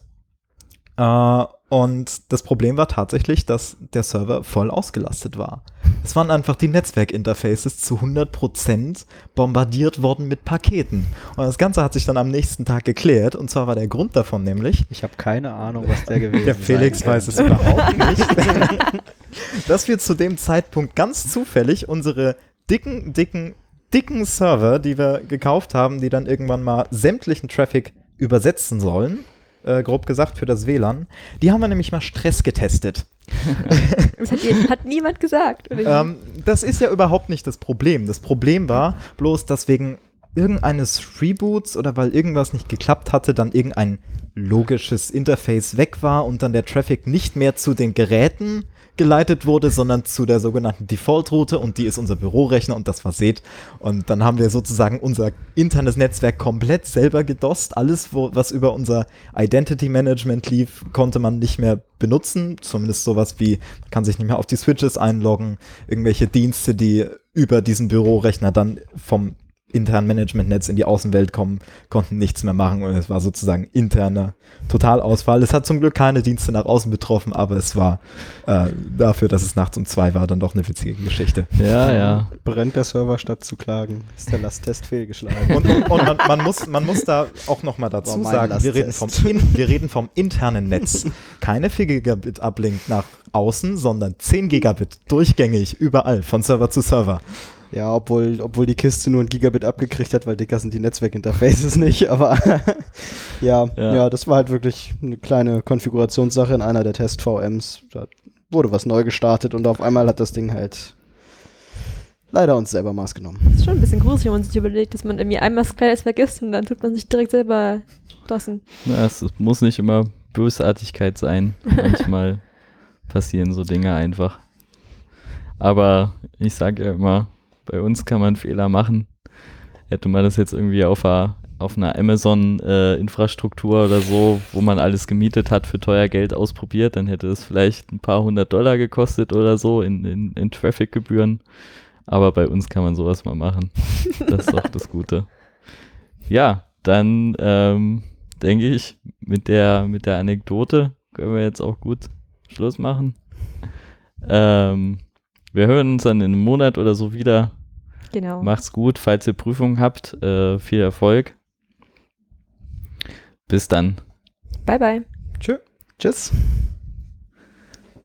Äh, und das Problem war tatsächlich, dass der Server voll ausgelastet war. Es waren einfach die Netzwerkinterfaces zu 100% bombardiert worden mit Paketen. Und das Ganze hat sich dann am nächsten Tag geklärt. Und zwar war der Grund davon nämlich. Ich habe keine Ahnung, was der gewesen ist. Der Felix weiß es überhaupt nicht. dass wir zu dem Zeitpunkt ganz zufällig unsere dicken, dicken, dicken Server, die wir gekauft haben, die dann irgendwann mal sämtlichen Traffic übersetzen sollen, äh, grob gesagt, für das WLAN. Die haben wir nämlich mal Stress getestet. Das hat, hat niemand gesagt. Ähm, das ist ja überhaupt nicht das Problem. Das Problem war bloß, dass wegen irgendeines Reboots oder weil irgendwas nicht geklappt hatte, dann irgendein logisches Interface weg war und dann der Traffic nicht mehr zu den Geräten geleitet wurde, sondern zu der sogenannten Default-Route und die ist unser Bürorechner und das war SET. Und dann haben wir sozusagen unser internes Netzwerk komplett selber gedost. Alles, wo, was über unser Identity Management lief, konnte man nicht mehr benutzen. Zumindest sowas wie, man kann sich nicht mehr auf die Switches einloggen, irgendwelche Dienste, die über diesen Bürorechner dann vom internen Managementnetz in die Außenwelt kommen, konnten nichts mehr machen und es war sozusagen interner Totalausfall. Es hat zum Glück keine Dienste nach außen betroffen, aber es war äh, dafür, dass es nachts um zwei war, dann doch eine witzige Geschichte. Ja, ja. Brennt der Server statt zu klagen? Ist der Lasttest fehlgeschlagen? Und, und, und man, man, muss, man muss da auch nochmal dazu sagen, wir reden, vom in, wir reden vom internen Netz. Keine 4 Gigabit Uplink nach außen, sondern 10 Gigabit durchgängig überall von Server zu Server. Ja, obwohl, obwohl die Kiste nur ein Gigabit abgekriegt hat, weil dicker sind die Netzwerkinterfaces nicht, aber ja, ja, ja, das war halt wirklich eine kleine Konfigurationssache in einer der Test-VMs. Da wurde was neu gestartet und auf einmal hat das Ding halt leider uns selber Maß genommen. Das ist schon ein bisschen gruselig, wenn man sich überlegt, dass man irgendwie einmal das Kleines vergisst und dann tut man sich direkt selber dossen. Ja, es muss nicht immer Bösartigkeit sein. Manchmal passieren so Dinge einfach. Aber ich sage ja immer, bei uns kann man Fehler machen. Hätte man das jetzt irgendwie auf einer, auf einer Amazon-Infrastruktur äh, oder so, wo man alles gemietet hat, für teuer Geld ausprobiert, dann hätte es vielleicht ein paar hundert Dollar gekostet oder so in, in, in Traffic-Gebühren. Aber bei uns kann man sowas mal machen. Das ist doch das Gute. Ja, dann ähm, denke ich, mit der, mit der Anekdote können wir jetzt auch gut Schluss machen. Ähm, wir hören uns dann in einem Monat oder so wieder. Genau. Macht's gut, falls ihr Prüfungen habt. Äh, viel Erfolg. Bis dann. Bye, bye. Tschö. Tschüss.